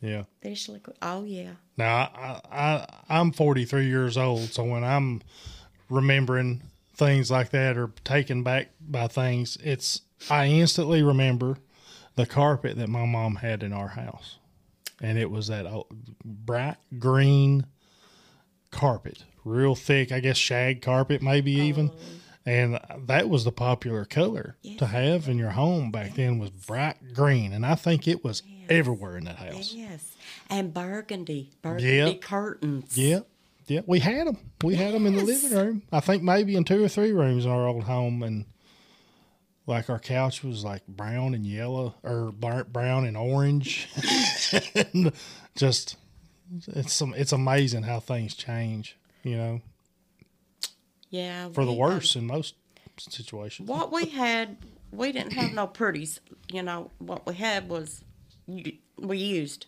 Yeah. dish liquid. Oh yeah. Now I, I I'm 43 years old, so when I'm remembering things like that or taken back by things, it's I instantly remember the carpet that my mom had in our house, and it was that bright green carpet, real thick, I guess shag carpet, maybe even. And that was the popular color to have in your home back then was bright green, and I think it was everywhere in that house. Yes. And burgundy, burgundy Yeah. curtains. Yeah, yeah, we had them. We had them in the living room. I think maybe in two or three rooms in our old home, and like our couch was like brown and yellow, or burnt brown and orange, and just it's some. It's amazing how things change. You know, Yeah. for the we, um, worse in most situations. what we had, we didn't have no pretties. You know, what we had was we used.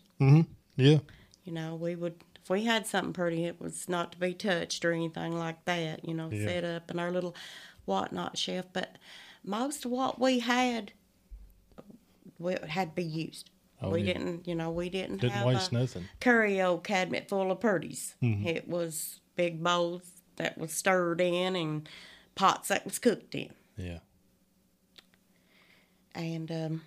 Yeah, You know, we would if we had something pretty, it was not to be touched or anything like that. You know, Yeah. set up in our little whatnot shelf. But most of what we had, we had to be used. Oh, we yeah. didn't, you know, we didn't, didn't have waste a nothing. curio cabinet full of pretties. Mm-hmm. It was big bowls that was stirred in and pots that was cooked in. Yeah, And um,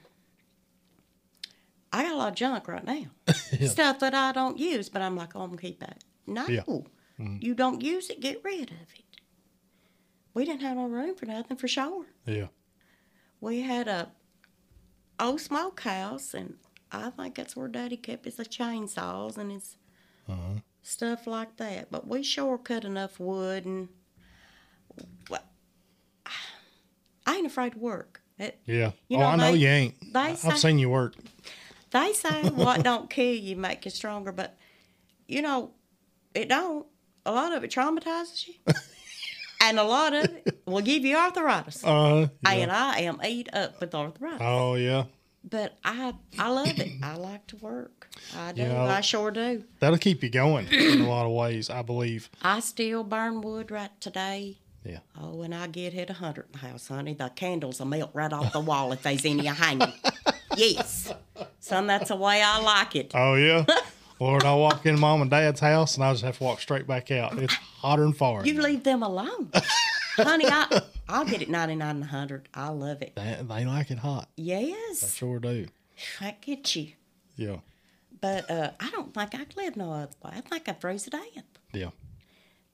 I got a lot of junk right now. Yeah. Stuff that I don't use, but I'm like, oh, I'm gonna keep that. No, Yeah. Mm-hmm. you don't use it, get rid of it. We didn't have no room for nothing for sure. yeah, We had a old smokehouse, and I think that's where Daddy kept his chainsaws and his Uh-huh. Stuff like that. But we sure cut enough wood, and well, I ain't afraid to work. It, yeah. You oh, know, I know they- you ain't. they say- I've seen you work. They say what don't kill you make you stronger, but you know, it don't. A lot of it traumatizes you, and a lot of it will give you arthritis. Uh, yeah. And I am eat up with arthritis, oh yeah, but I I love it. I like to work. I do. Yeah. I sure do. that'll keep you going in a lot of ways. I believe. I still burn wood right today. Yeah. Oh, when I get hit a hundred in the house, honey, the candles will melt right off the wall if there's any hanging. Yes, son, that's the way I like it. Oh yeah. Lord, I walk in mom and dad's house and I just have to walk straight back out. It's hotter than fire. You leave them alone. Honey, I, I'll get it 99 and 100. I love it. they, they like it hot. Yes, I Sure do. I get you. Yeah. But uh, I don't think I could live no other way. I think I'd freeze to death. Yeah.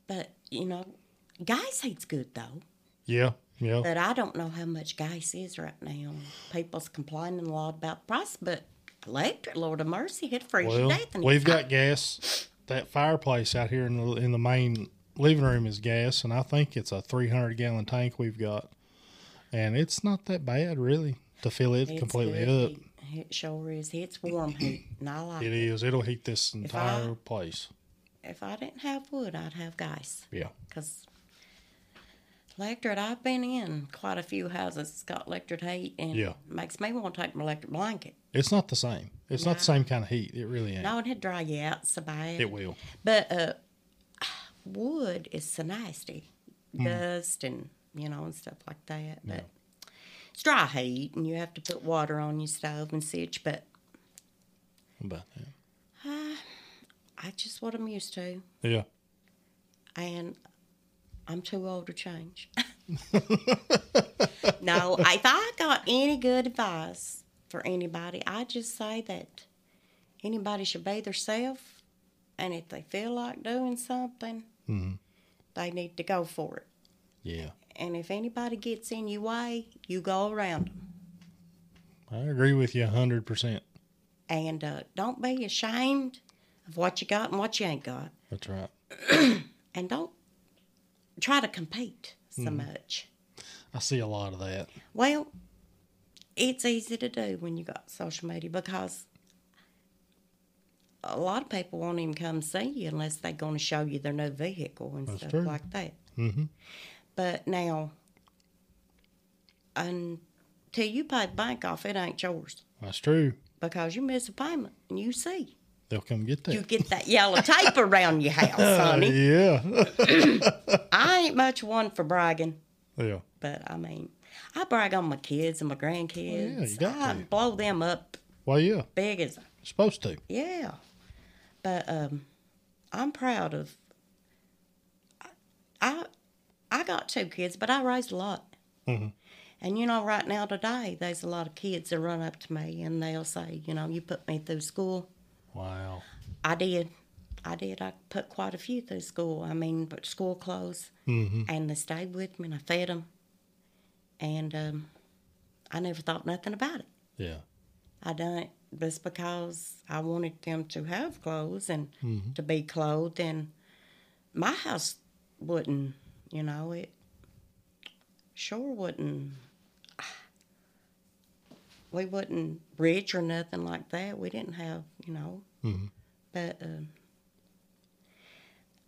But, you know, gas heat's good, though. Yeah. Yeah. But I don't know how much gas is right now. People's complaining a lot about the price, but electric, Lord of mercy, it'd freeze Well, to death. and- we've got gas. That fireplace out here in the in the main living room is gas, and I think it's a 300 gallon tank we've got, and it's not that bad really. to fill it It's completely good up. It sure is. It's warm heat, and I like It it. is. It'll heat this I- entire place. If I didn't have wood, I'd have gas. Yeah. Because electric, I've been in quite a few houses that's got electric heat, and Yeah. makes me want to take my electric blanket. It's not the same. It's not the same kind of heat. It really ain't. No, it'd dry you out so bad. It will. But uh, wood is so nasty, Hmm. dust and you know and stuff like that. But it's dry heat, and you have to put water on your stove and such. But About that. I just what I'm used to, Yeah. and I'm too old to change. no, if I got any good advice for anybody, I just say that anybody should be themselves, and if they feel like doing something, Mhm. they need to go for it. Yeah. And if anybody gets in your way, you go around them. I agree with you 100%. And uh, don't be ashamed of what you got and what you ain't got. That's right. And don't try to compete so much. I see a lot of that. Well, it's easy to do when you got social media because a lot of people won't even come see you unless they're going to show you their new vehicle and That's stuff true. like that. hmm But now, until you pay the bank off, it ain't yours That's true. because you miss a payment and you see. They'll come get that. You get that yellow tape around your house, honey. yeah. I ain't much one for bragging, yeah. but I mean, I brag on my kids and my grandkids. Well, yeah, you got I to. blow them up Well, yeah. big as Supposed to. yeah. But um, I'm proud of. I I got two kids, but I raised a lot. Mhm. And you know, right now today, there's a lot of kids that run up to me and they'll say, you know, you put me through school. Wow. I did. I did. I put quite a few through school. I mean, but school clothes. hmm And they stayed with me and I fed them. And um, I never thought nothing about it. Yeah. I done it just because I wanted them to have clothes and Mhm. to be clothed. And my house wouldn't, you know, it sure wouldn't. We wouldn't rich or nothing like that. We didn't have, you know, Mhm. but um,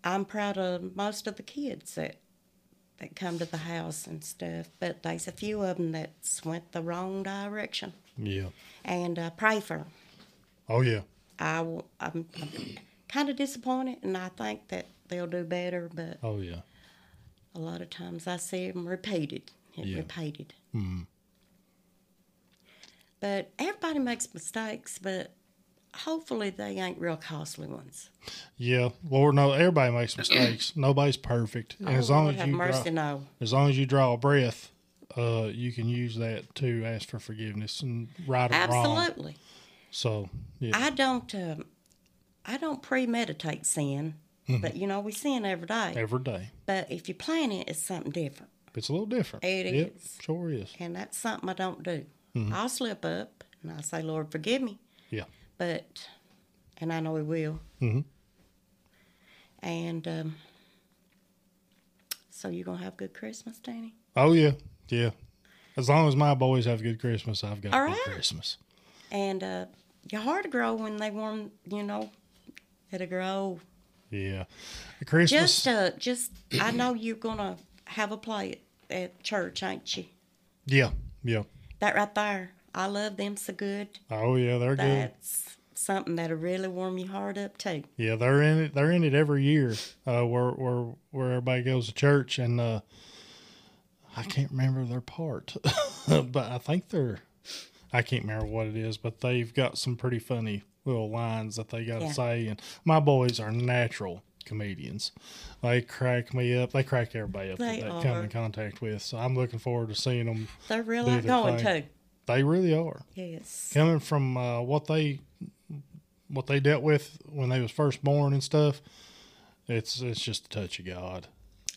I'm proud of most of the kids that that come to the house and stuff. But there's a few of them that's went the wrong direction, Yeah. and uh, pray for them. Oh, yeah. I w- I'm, I'm kind of disappointed, and I think that they'll do better. But Oh, yeah. A lot of times I see them repeated and Yeah. repeated. Mhm. But everybody makes mistakes, but hopefully they ain't real costly ones. Yeah. Lord, no, everybody makes mistakes. Nobody's perfect. And as Oh, long Lord as have you mercy, draw, no. as long as you draw a breath, uh, you can use that to ask for forgiveness and right or wrong. Absolutely. So, yeah. I don't. Um, I don't premeditate sin, Mm-hmm. but you know we sin every day. Every day. But if you plan it, it's something different, It's a little different. It yep, is. Sure is. and that's something I don't do. Mm-hmm. I'll slip up and I say, "Lord, forgive me," Yeah. but and I know He will. Mm-hmm. And um, so you're gonna have a good Christmas, Danny. Oh, yeah. Yeah. As long as my boys have a good Christmas, I've got All a good right. Christmas. And uh, your heart grow when they want, you know, it'll grow. Yeah. Christmas. Just, uh, just I know you're gonna have a play at, at church, ain't you? yeah. Yeah. That right there, I love them so good. Oh, yeah. They're good. That's something that'll really warm your heart up too. Yeah, they're in it. They're in it every year. Uh, where where where everybody goes to church, and uh, I can't remember their part, but I think they're. I can't remember what it is, but they've got some pretty funny little lines that they got to Yeah. say, and my boys are natural comedians. They crack me up. They crack everybody up They that they come in contact with. So I'm looking forward to seeing them. They're really their going thing. to. They really are Yes. coming from uh, what they what they dealt with when they was first born and stuff. It's it's just a touch of God,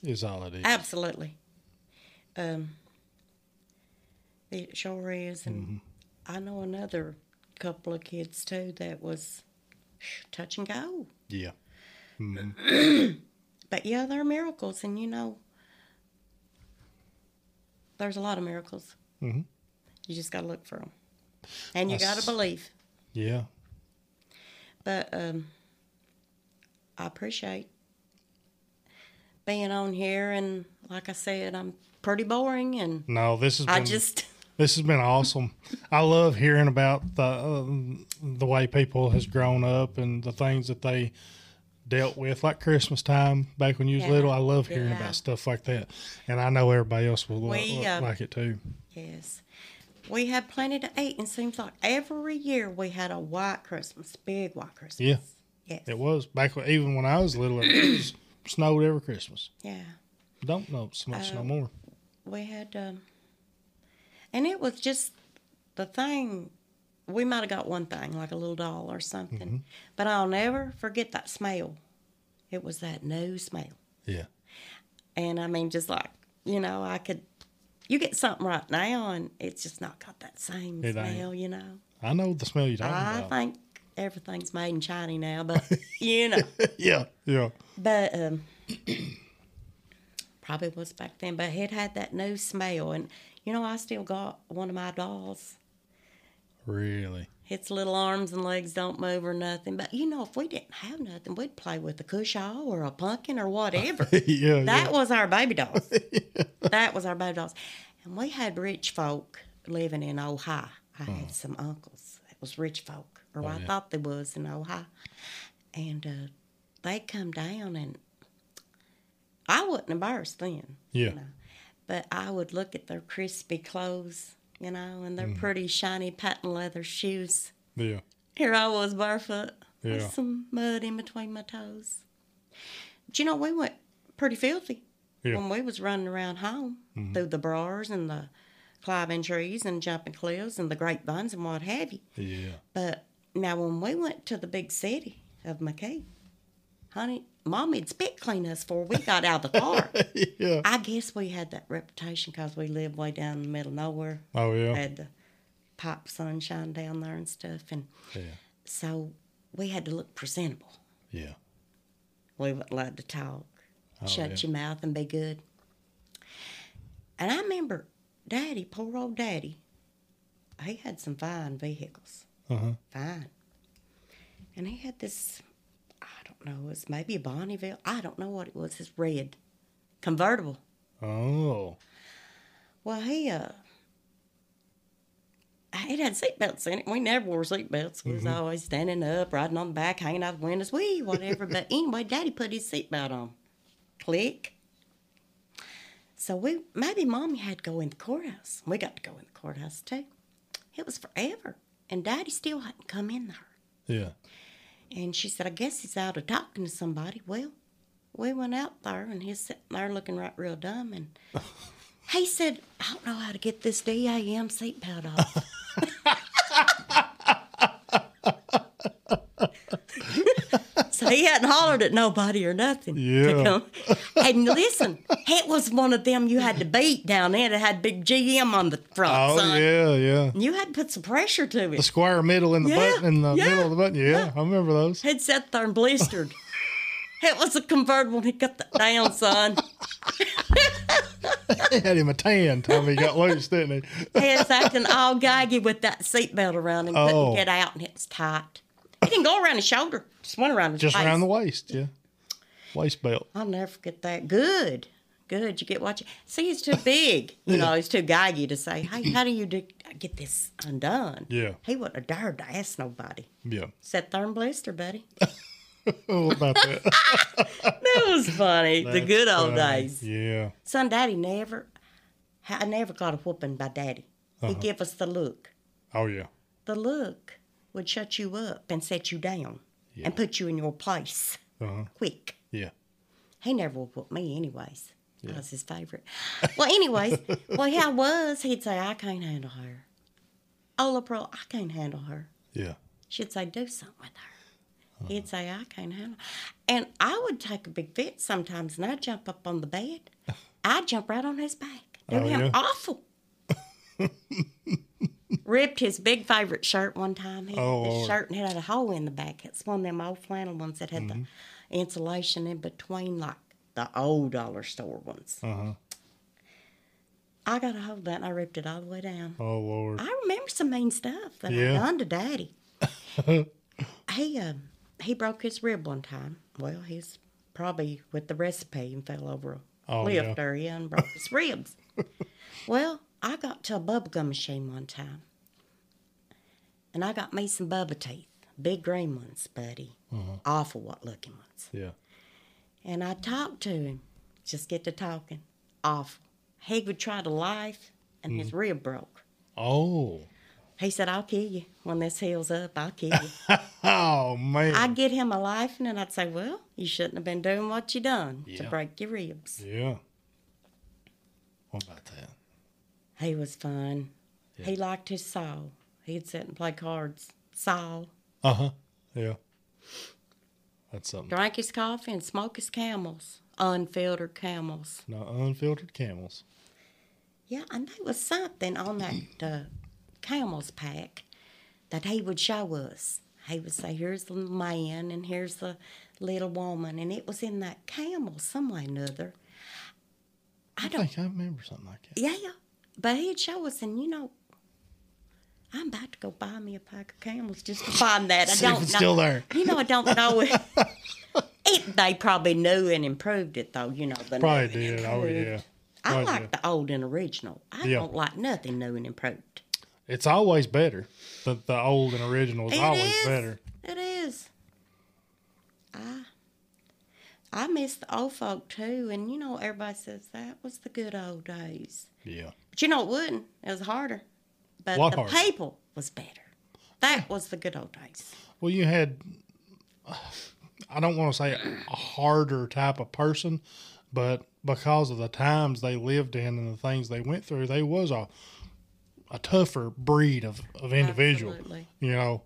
is all it is. Absolutely. Um, it sure is, and Mm-hmm. I know another couple of kids too that was touch and go. Yeah, But yeah, there are miracles, and you know, there's a lot of miracles. Mhm. You just got to look for them, and you got to believe. Yeah. But um, I appreciate being on here, and like I said, I'm pretty boring, and No, this is I just this has been awesome. I love hearing about the um, the way people has grown up and the things that they dealt with, like Christmas time back when you was Yeah. little. I love hearing Yeah. about stuff like that, and I know everybody else will We, li- uh, like it too. yes. We had plenty to eat, and seems like every year we had a white Christmas, big white Christmas. Yeah. Yes. It was back when, even when I was little. It was snowed every Christmas. Yeah. Don't know so much no Oh. more. we had um and it was just the thing we might have got one thing like a little doll or something Mm-hmm. but i'll never forget that smell it was that new smell Yeah. and i mean just like you know i could you get something right now and it's just not got that same It ain't. smell you know I know the smell you're talking i about. think everything's made in china now but you know yeah. Yeah. but um, probably was back then. But it had that new smell, and you know, I still got one of my dolls. Really. Its little arms and legs don't move or nothing. But you know, if we didn't have nothing, we'd play with a cushaw or a pumpkin or whatever. yeah. that yeah. was our baby dolls. That was our baby dolls. And we had rich folk living in Ohio. I had some uncles that was rich folk, or I yeah. thought they was in Ohio. And uh, they'd come down, and I wasn't embarrassed then. Yeah. You know, but I would look at their crispy clothes, you know, and Mm-hmm. their pretty shiny patent leather shoes. Yeah. Here I was barefoot Yeah. with some mud in between my toes. But you know, we went pretty filthy Yeah. Mm-hmm. when we was running around home through the bars and the climbing trees and jumping cliffs and the grapevines and what have you. Yeah. But now when we went to the big city of McKee, honey, mommy'd spit clean us before we got out of the car. yeah. I guess we had that reputation because we lived way down in the middle of nowhere. Oh yeah. Had the pipe sunshine down there and stuff, and Yeah. so we had to look presentable. Yeah. We weren't allowed to talk, Oh, shut yeah. your mouth, and be good. And I remember Daddy, poor old Daddy, he had some fine vehicles, Uh huh. fine. And he had this, I don't know, it was maybe a Bonneville, I don't know what it was, this red convertible. Oh. Well, he uh, it had seatbelts in it. We never wore seatbelts. We was always standing up, riding on the back, hanging out the windows, wee, whatever. but anyway, Daddy put his seatbelt on. Click. So we maybe Mommy had to go in the courthouse. We got to go in the courthouse too. It was forever, and Daddy still hadn't come in there. Yeah. And she said, I guess he's out of talking to somebody. Well, we went out there and he's sitting there looking right real dumb. And he said, I don't know how to get this DAM seatbelt off. so he hadn't hollered at nobody or nothing. to Yeah. come. And listen, it was one of them you had to beat down there that had big GM on the front, Oh son. yeah. Yeah. And You had to put some pressure to it. The square middle in the Yeah, button in the yeah, middle of the button. Yeah, yeah. I remember those. He'd sat there and blistered. it was a convertible. He got that down, son. He had him a tan time he got loose, didn't he? He was acting all gaggy with that seatbelt around him. Oh. Couldn't get out, and it was tight. He didn't go around his shoulder. Just went around his Just face. around the waist, yeah. Waist belt. I'll never forget that. Good. Good. You get what you see. He's too big. You know, he's too gaggy to say, "Hey, how do you do, get this undone?" Yeah. He wouldn't have dared to ask nobody. Yeah. Sat there and blister, buddy. What about that? That was funny. the good old funny. days. Yeah. Son, Daddy never. I never got a whooping by Daddy. Uh-huh. He'd give us the look. Oh yeah. The look would shut you up and set you down Yeah. and put you in your place Uh-huh. quick. Yeah. He never would whoop me, anyways. I was his favorite. Well, anyways, well, yeah, I was. He'd say, I can't handle her. Ola Pearl, I can't handle her. Yeah. She'd say, do something with her. He'd say, I can't handle her. And I would take a big fit sometimes, and I'd jump up on the bed. I'd jump right on his back. Do Oh, him yeah? awful. Ripped his big favorite shirt one time. He Oh, had this shirt and it had a hole in the back. It's one of them old flannel ones that had Mm-hmm. the insulation in between, like the old dollar store ones. Uh-huh. I got a hold of that and I ripped it all the way down. Oh Lord. I remember some mean stuff that Yeah. I done to Daddy. he uh, he broke his rib one time. Well, he's probably with the recipe and fell over a Oh, lift yeah. area and broke his ribs. Well, I got to a bubblegum machine one time, and I got me some bubba teeth, big green ones, buddy, Uh-huh. awful what looking ones. Yeah. And I talked to him, just get to talking, awful. He would try to laugh, and his rib broke. Oh. He said, I'll kill you when this heals up. I'll kill you. Oh man. I'd get him a life, and then I'd say, Well, you shouldn't have been doing what you done to break your ribs. yeah. What about that? He was fun. Yeah. He liked his saw. He'd sit and play cards. Saw. Uh huh. Yeah. That's something. Drank his coffee and smoke his camels. Unfiltered camels. No unfiltered camels. Yeah, and there was something on that uh, camels pack that he would show us. He would say, "Here's the man, and here's the little woman," and it was in that camel some way or another. I I don't. think I remember something like that. Yeah, Yeah, but he'd show us, and you know, I'm about to go buy me a pack of camels just to find that. I don't know. still there. You know, I don't know it. it. They probably knew and improved it, though. You know, the Probably did. Oh improved. yeah. I like the old and original. I Yeah. don't like nothing new and improved. It's always better. The the old and original is It always is. better. It is. I I miss the old folk too, and you know everybody says that was the good old days. Yeah. But you know it wouldn't. It was harder. But the harder? people was better. That was the good old days. Well, you had. I don't want to say a harder type of person, but because of the times they lived in and the things they went through, they was a a tougher breed of, of individual. Absolutely. You know,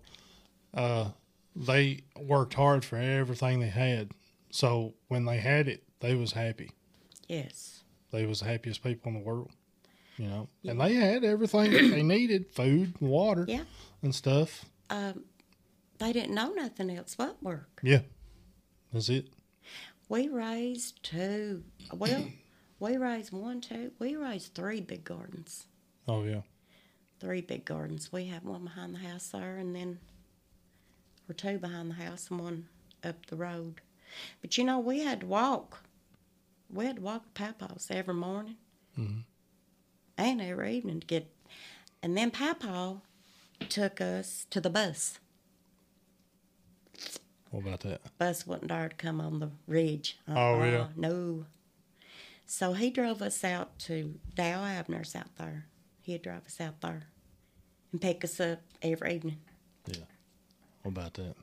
uh, they worked hard for everything they had. So when they had it, they was happy. Yes. They was the happiest people in the world. You know, and they had everything that they needed: food, and water, Yeah. and stuff. Um, they didn't know nothing else but work. Yeah, that's it. We raised two. Well, we raised one, two. We raised three big gardens. Oh yeah. three big gardens. We have one behind the house there, and then or two behind the house and one up the road. But you know, we had to walk. We had to walk to Papa's every morning Mhm. And every evening to get. And then Papa took us to the bus. What about that? Bus wasn't dare to come on the ridge. Uh-uh, oh, yeah. Uh-uh, No. So he drove us out to Dow Abner's out there. He'd drive us out there and pick us up every evening. Yeah. What about that?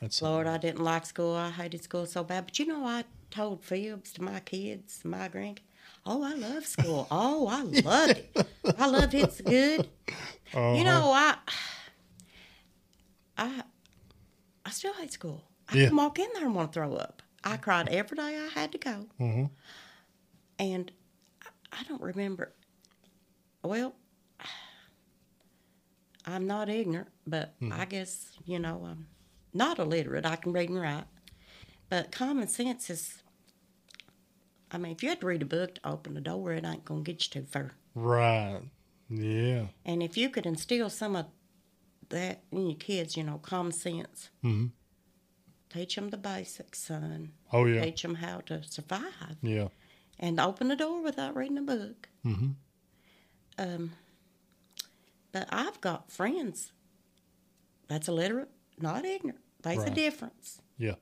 That's Lord, I didn't like school. I hated school so bad. But you know, I told fibs to my kids, my grandkids. Oh, I love school. Oh, I loved it. I loved it's good. uh You know, I, I, I still hate school. I Yeah. can walk in there and want to throw up. I cried every day I had to go, hmm and I- I don't remember. Well, I'm not ignorant, but I guess you know I'm not illiterate. I can read and write, but common sense is. I mean, if you had to read a book to open the door, it ain't gonna get you too far. Right. Yeah. And if you could instill some of that in your kids, you know, common sense, hmm teach them the basics, son. Oh yeah. Teach them how to survive Yeah. and open the door without reading a book. hmm Um, but I've got friends that's illiterate, not ignorant. There's a Right. difference. Yeah.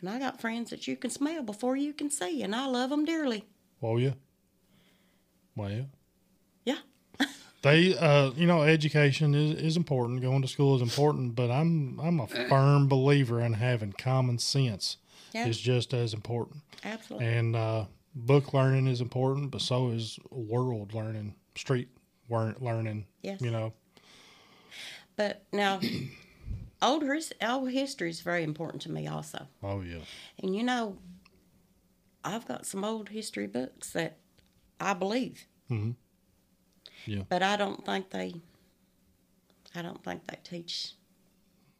And I got friends that you can smell before you can see, and I love them dearly. Oh yeah. Well, yeah. Yeah. They, uh, you know, education is, is important. Going to school is important, but I'm I'm a firm believer in having common sense Yeah. is just as important. Absolutely. And uh, book learning is important, but so is world learning, street learning. Yes. You know. But now, old, his- old history is very important to me also. Oh yeah. And you know, I've got some old history books that I believe. Mhm. Yeah. But I don't think they. I don't think they teach.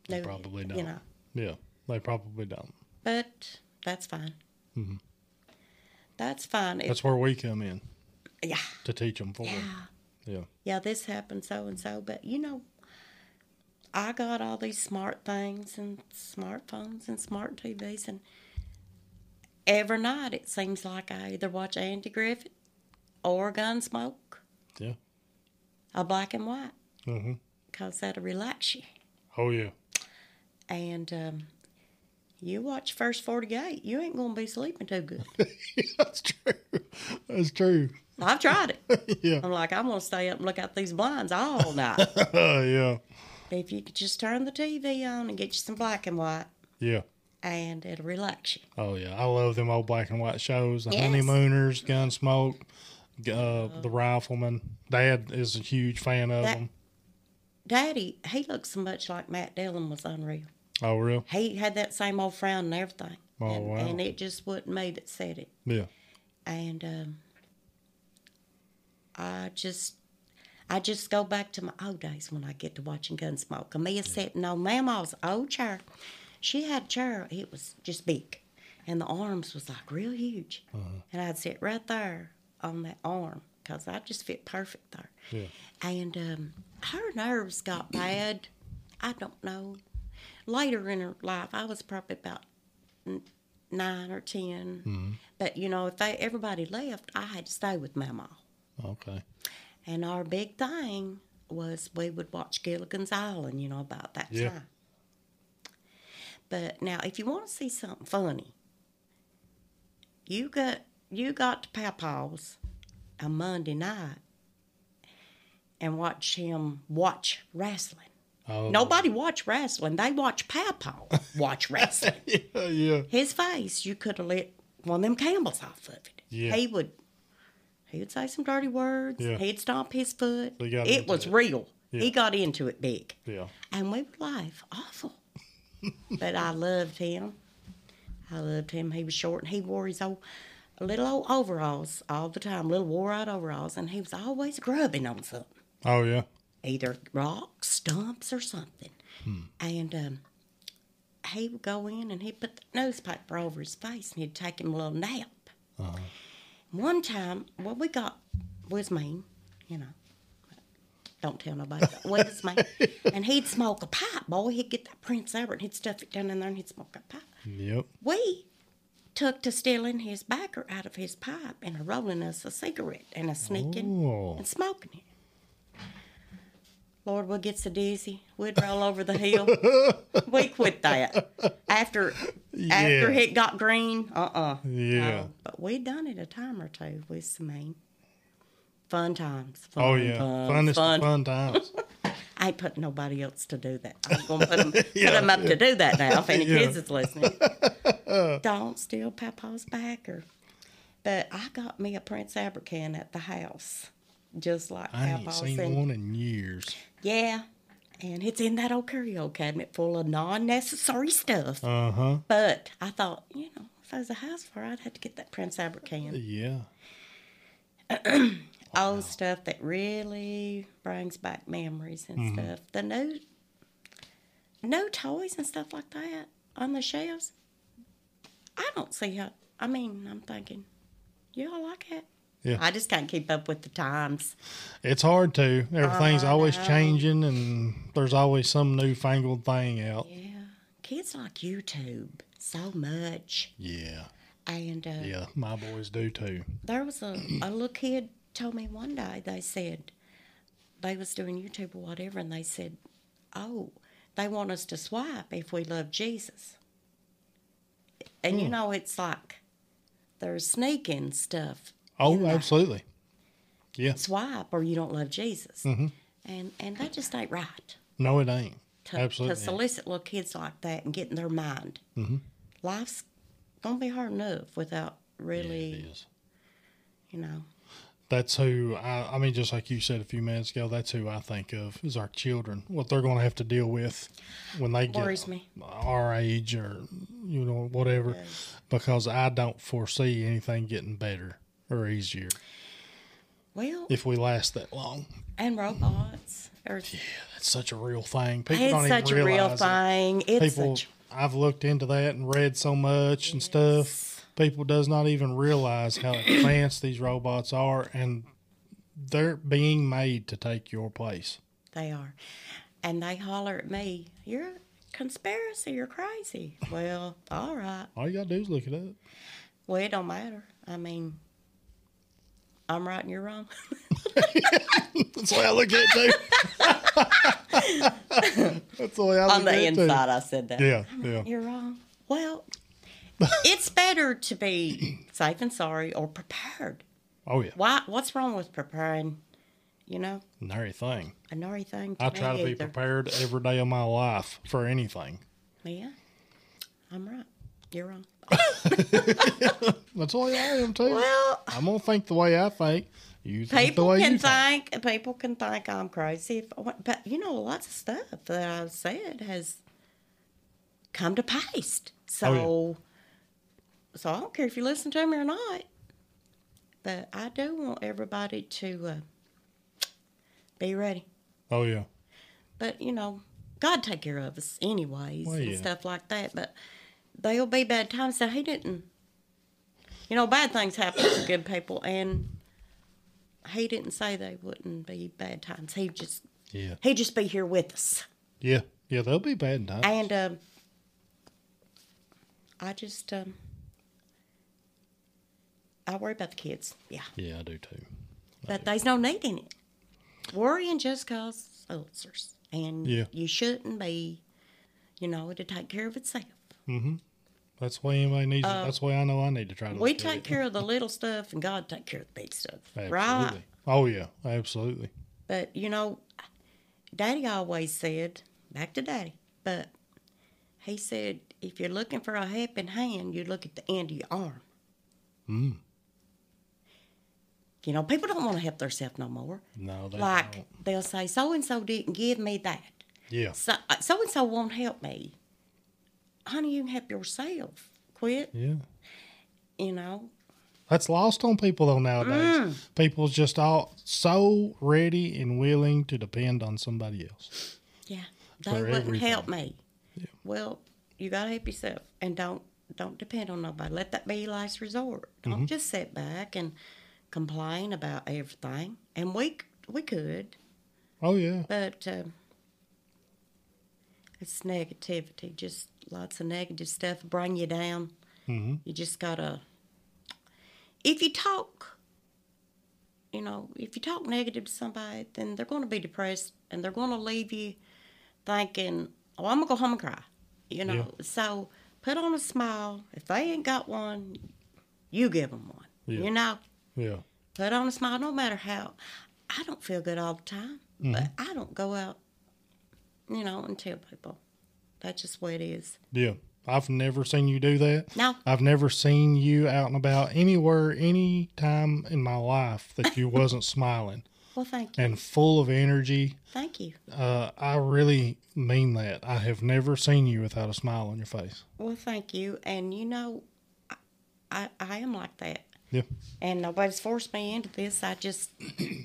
They probably don't. You know, Yeah. They probably don't. but that's fine. Mhm. That's fine. If, That's where we come in. Yeah. to teach them for. Yeah. Yeah. Yeah, this happened so and so, but you know, I got all these smart things and smartphones and smart TVs, and every night it seems like I either watch Andy Griffith or Gunsmoke, Yeah. a black and white, hmm because that'll relax you. Oh yeah. And um, you watch First 48, you ain't going to be sleeping too good. That's true. That's true. I've tried it. yeah. I'm like, I'm going to stay up and look out these blinds all night. Oh yeah. If you could just turn the TV on and get you some black and white, Yeah. and it'll relax you. Oh yeah. I love them old black and white shows. The Yes. Honeymooners, Gunsmoke, uh, the Rifleman. Dad is a huge fan of That- them. Daddy, he looks so much like Matt Dillon was unreal. Oh real? He had that same old frown and everything. Oh, and, wow. and it just wasn't me that said it. Yeah. And um, I just, I just go back to my old days when I get to watching Gunsmoke. Amia sitting on Mama's old chair. She had a chair. It was just big, and the arms was like real huge. Uh-huh. And I'd sit right there on that arm because I just fit perfect there. Yeah. And um, her nerves got bad. I don't know. Later in her life, I was probably about n- nine or 10 But you know, if they everybody left, I had to stay with Mama. Okay. And our big thing was we would watch Gilligan's Island. You know about that Yeah. time. But now, if you want to see something funny, you got you got to Papa's on Monday night and watch him watch wrestling. Oh. Nobody watch wrestling. They watch Papa watch wrestling. Yeah. Yeah. His face, you could have lit one of them Camels off of it. Yeah. He would he would say some dirty words. Yeah. He'd stomp his foot. It was it. real. Yeah. He got into it big. Yeah. And we would laugh awful. but I loved him. I loved him. He was short and he wore his old little old overalls all the time, little wore out overalls, and he was always grubbing on something Oh yeah. either rocks, stumps, or something. Hmm. And um, he would go in and he'd put the newspaper over his face and he'd take him a little nap. Uh-huh. One time, what we got was mean, you know. Don't tell nobody. Was mean. and he'd smoke a pipe, boy. He'd get that Prince Albert and he'd stuff it down in there and he'd smoke a pipe. Yep. We took to stealing his backer out of his pipe and a rolling us a cigarette and a sneaking Oh. and smoking it. Lord, we'd get so dizzy, we'd roll over the hill. we quit that after after it got green. Uh uh Yeah. but we done it a time or two with some mean fun times. Fun, Oh yeah. fun, Funnest fun. fun times. I ain't putting nobody else to do that. I'm gonna put them, Yeah, up to do that now. If any Yeah. kids is listening, don't steal Papa's backer. But I got me a Prince Albert can at the house, just like I ain't Papa seen said. one in years. Yeah, and it's in that old curio cabinet full of non-necessary stuff. Uh huh. But I thought, you know, if I was a house fire, I'd have to get that Prince Albert can. Yeah. Old stuff that really brings back memories and Mm-hmm. stuff. The new, no toys and stuff like that on the shelves. I don't see how. I mean, I'm thinking, you all like it? Yeah. I just can't keep up with the times. It's hard to. Everything's I always changing, and there's always some newfangled thing out. Yeah, kids like YouTube so much, Yeah. and uh, Yeah. My boys do too. there was a, a little kid told me one day they said they was doing YouTube or whatever and they said, Oh, they want us to swipe if we love Jesus. And you Hmm. know it's like there's sneaking stuff. Oh, absolutely. Yeah. Swipe or you don't love Jesus. Mm-hmm. And and that just ain't right. No, it ain't. To, Absolutely. to solicit little kids like that and get in their mind. Mm-hmm. Life's gonna be hard enough without Yeah, really, it is. you know. That's who I, I mean, just like you said a few minutes ago, that's who I think of is our children. What they're going to have to deal with when they get me. our age or you know whatever, because I don't foresee anything getting better or easier Well, if we last that long. and robots. Or, That's such a real thing. People it's don't such even realize a real it. thing. It's People, such. I've looked into that and read so much and stuff, people does not even realize how advanced these robots are, and they're being made to take your place. They are. And they holler at me, You're a conspiracy, you're crazy. Well, all right. All you gotta do is look it up. Well, it don't matter. I mean, I'm right and you're wrong. That's the way I look at it too. That's the way I look On the at it too. inside, I said that. Yeah, yeah. You're wrong. Well, it's better to be safe and sorry or prepared. Oh yeah. Why? What's wrong with preparing? You know, And everything. a nary thing. I try to be prepared every day of my life for anything. Yeah, I'm right. You're wrong. That's all I am too. Well, I'm gonna think the way I think. You think the people way can you think. think. People can think I'm crazy, if, I want- but you know, lots of stuff that I've said has come to pass. So, Oh, so I don't care if you listen to me or not. But I do want everybody to uh, be ready. Oh yeah. But you know, God take care of us anyways Well, and stuff like that. But there'll be bad times that He didn't. You know, bad things happen to good people, and He didn't say they wouldn't be bad times. He just Yeah. He just be here with us, Yeah. Yeah. They'll be bad times. and um, I just um, I worry about the kids. Yeah, yeah, I do too. but there's no need in it. Worrying just causes ulcers, and Yeah. you shouldn't be. You know, to take care of itself. Mm-hmm. That's why anybody needs. it. That's why I know I need to try to. Uh, We take care of the little stuff, and God take care of the big stuff, Absolutely. right? Oh yeah. Absolutely. But you know, Daddy always said, back to Daddy, but he said, if you're looking for a helping hand, you look at the end of your arm. Mm. You know, people don't want to help themselves no more. No, they like don't. Like they'll say, so and so didn't give me that. Yeah. So so and so won't help me. Honey, you can help yourself. Quit. Yeah. You know, That's lost on people though nowadays. Mm. People's just all so ready and willing to depend on somebody else. Yeah, they wouldn't help everything. me. Well, you gotta help yourself, and don't don't depend on nobody. Let that be your last resort. Mm-hmm. Don't just sit back and complain about everything. And we we could, Oh yeah. but um, it's negativity. Just lots of negative stuff bring you down. hmm You just gotta. If you talk, you know, if you talk negative to somebody, then they're going to be depressed and they're going to leave you thinking, "Oh, I'm gonna go home and cry," you know. Yeah. So put on a smile. If they ain't got one, you give them one. Yeah. You know, Yeah. put on a smile. No matter how, I don't feel good all the time, Mm-hmm. but I don't go out, you know, and tell people. That's just what it is. Yeah. I've never seen you do that. No, I've never seen you out and about anywhere, any time in my life that you wasn't smiling well, thank you, and full of energy. thank you. Uh, I really mean that. I have never seen you without a smile on your face. Well, thank you. And you know, I, I, I am like that. Yeah. And nobody's forced me into this. I just,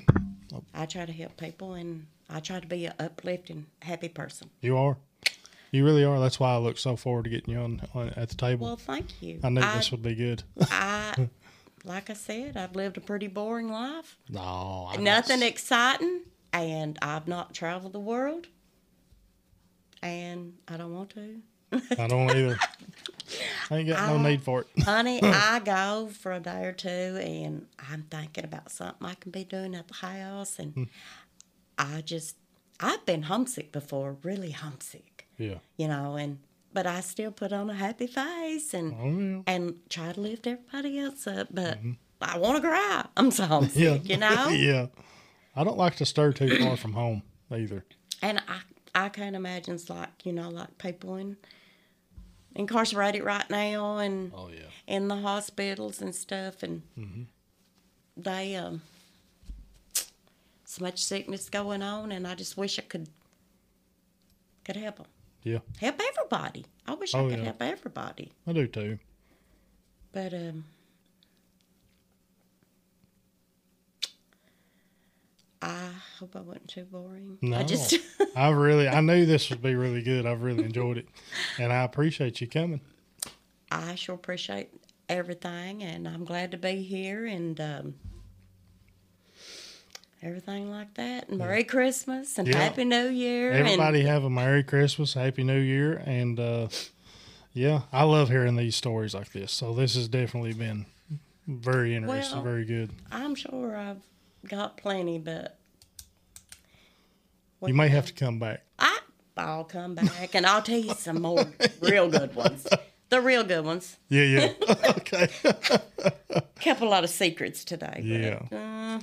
I try to help people and I try to be an uplifting, happy person. You are. You really are. That's why I look so forward to getting you on, on at the table. Well, thank you. I knew I, this would be good. I, like I said, I've lived a pretty boring life. no, I Nothing Don't, exciting. And I've not traveled the world. And I don't want to. I don't either. I ain't got no need for it. Honey, I go for a day or two and I'm thinking about something I can be doing at the house. And hmm. I just, I've been homesick before, really homesick, Yeah. you know, and, but I still put on a happy face and, Oh yeah. and try to lift everybody else up. But I want to cry. I'm so homesick, Yeah. you know? yeah. I don't like to stir too far from home either. And I, I can't imagine it's like, you know, like people in, incarcerated right now and, Oh yeah. in the hospitals and stuff, and they um, so much sickness going on, and I just wish I could could help them, Yeah. help everybody. I wish Oh, I could yeah. help everybody, I do too. but um, I hope I wasn't too boring. No. I just I really I knew this would be really good. I've really enjoyed it. And I appreciate you coming. I sure appreciate everything, and I'm glad to be here and um, everything like that. And Merry Christmas and Yeah. Happy New Year. Everybody and have a Merry Christmas, Happy New Year, and uh, yeah, I love hearing these stories like this. So this has definitely been very interesting, Well- very good. I'm sure I've got plenty, but You may have to come back. I, I'll come back and I'll tell you some more real good ones. The real good ones. Yeah, yeah. okay. Kept a lot of secrets today. Yeah. But, uh,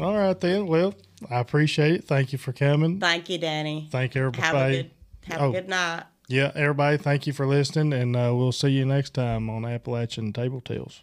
All right then. Well, I appreciate it. Thank you for coming. thank you, Danny. Thank you everybody. Have a good have Oh. a good night. Yeah, everybody, thank you for listening, and uh, we'll see you next time on Appalachian Table Tales.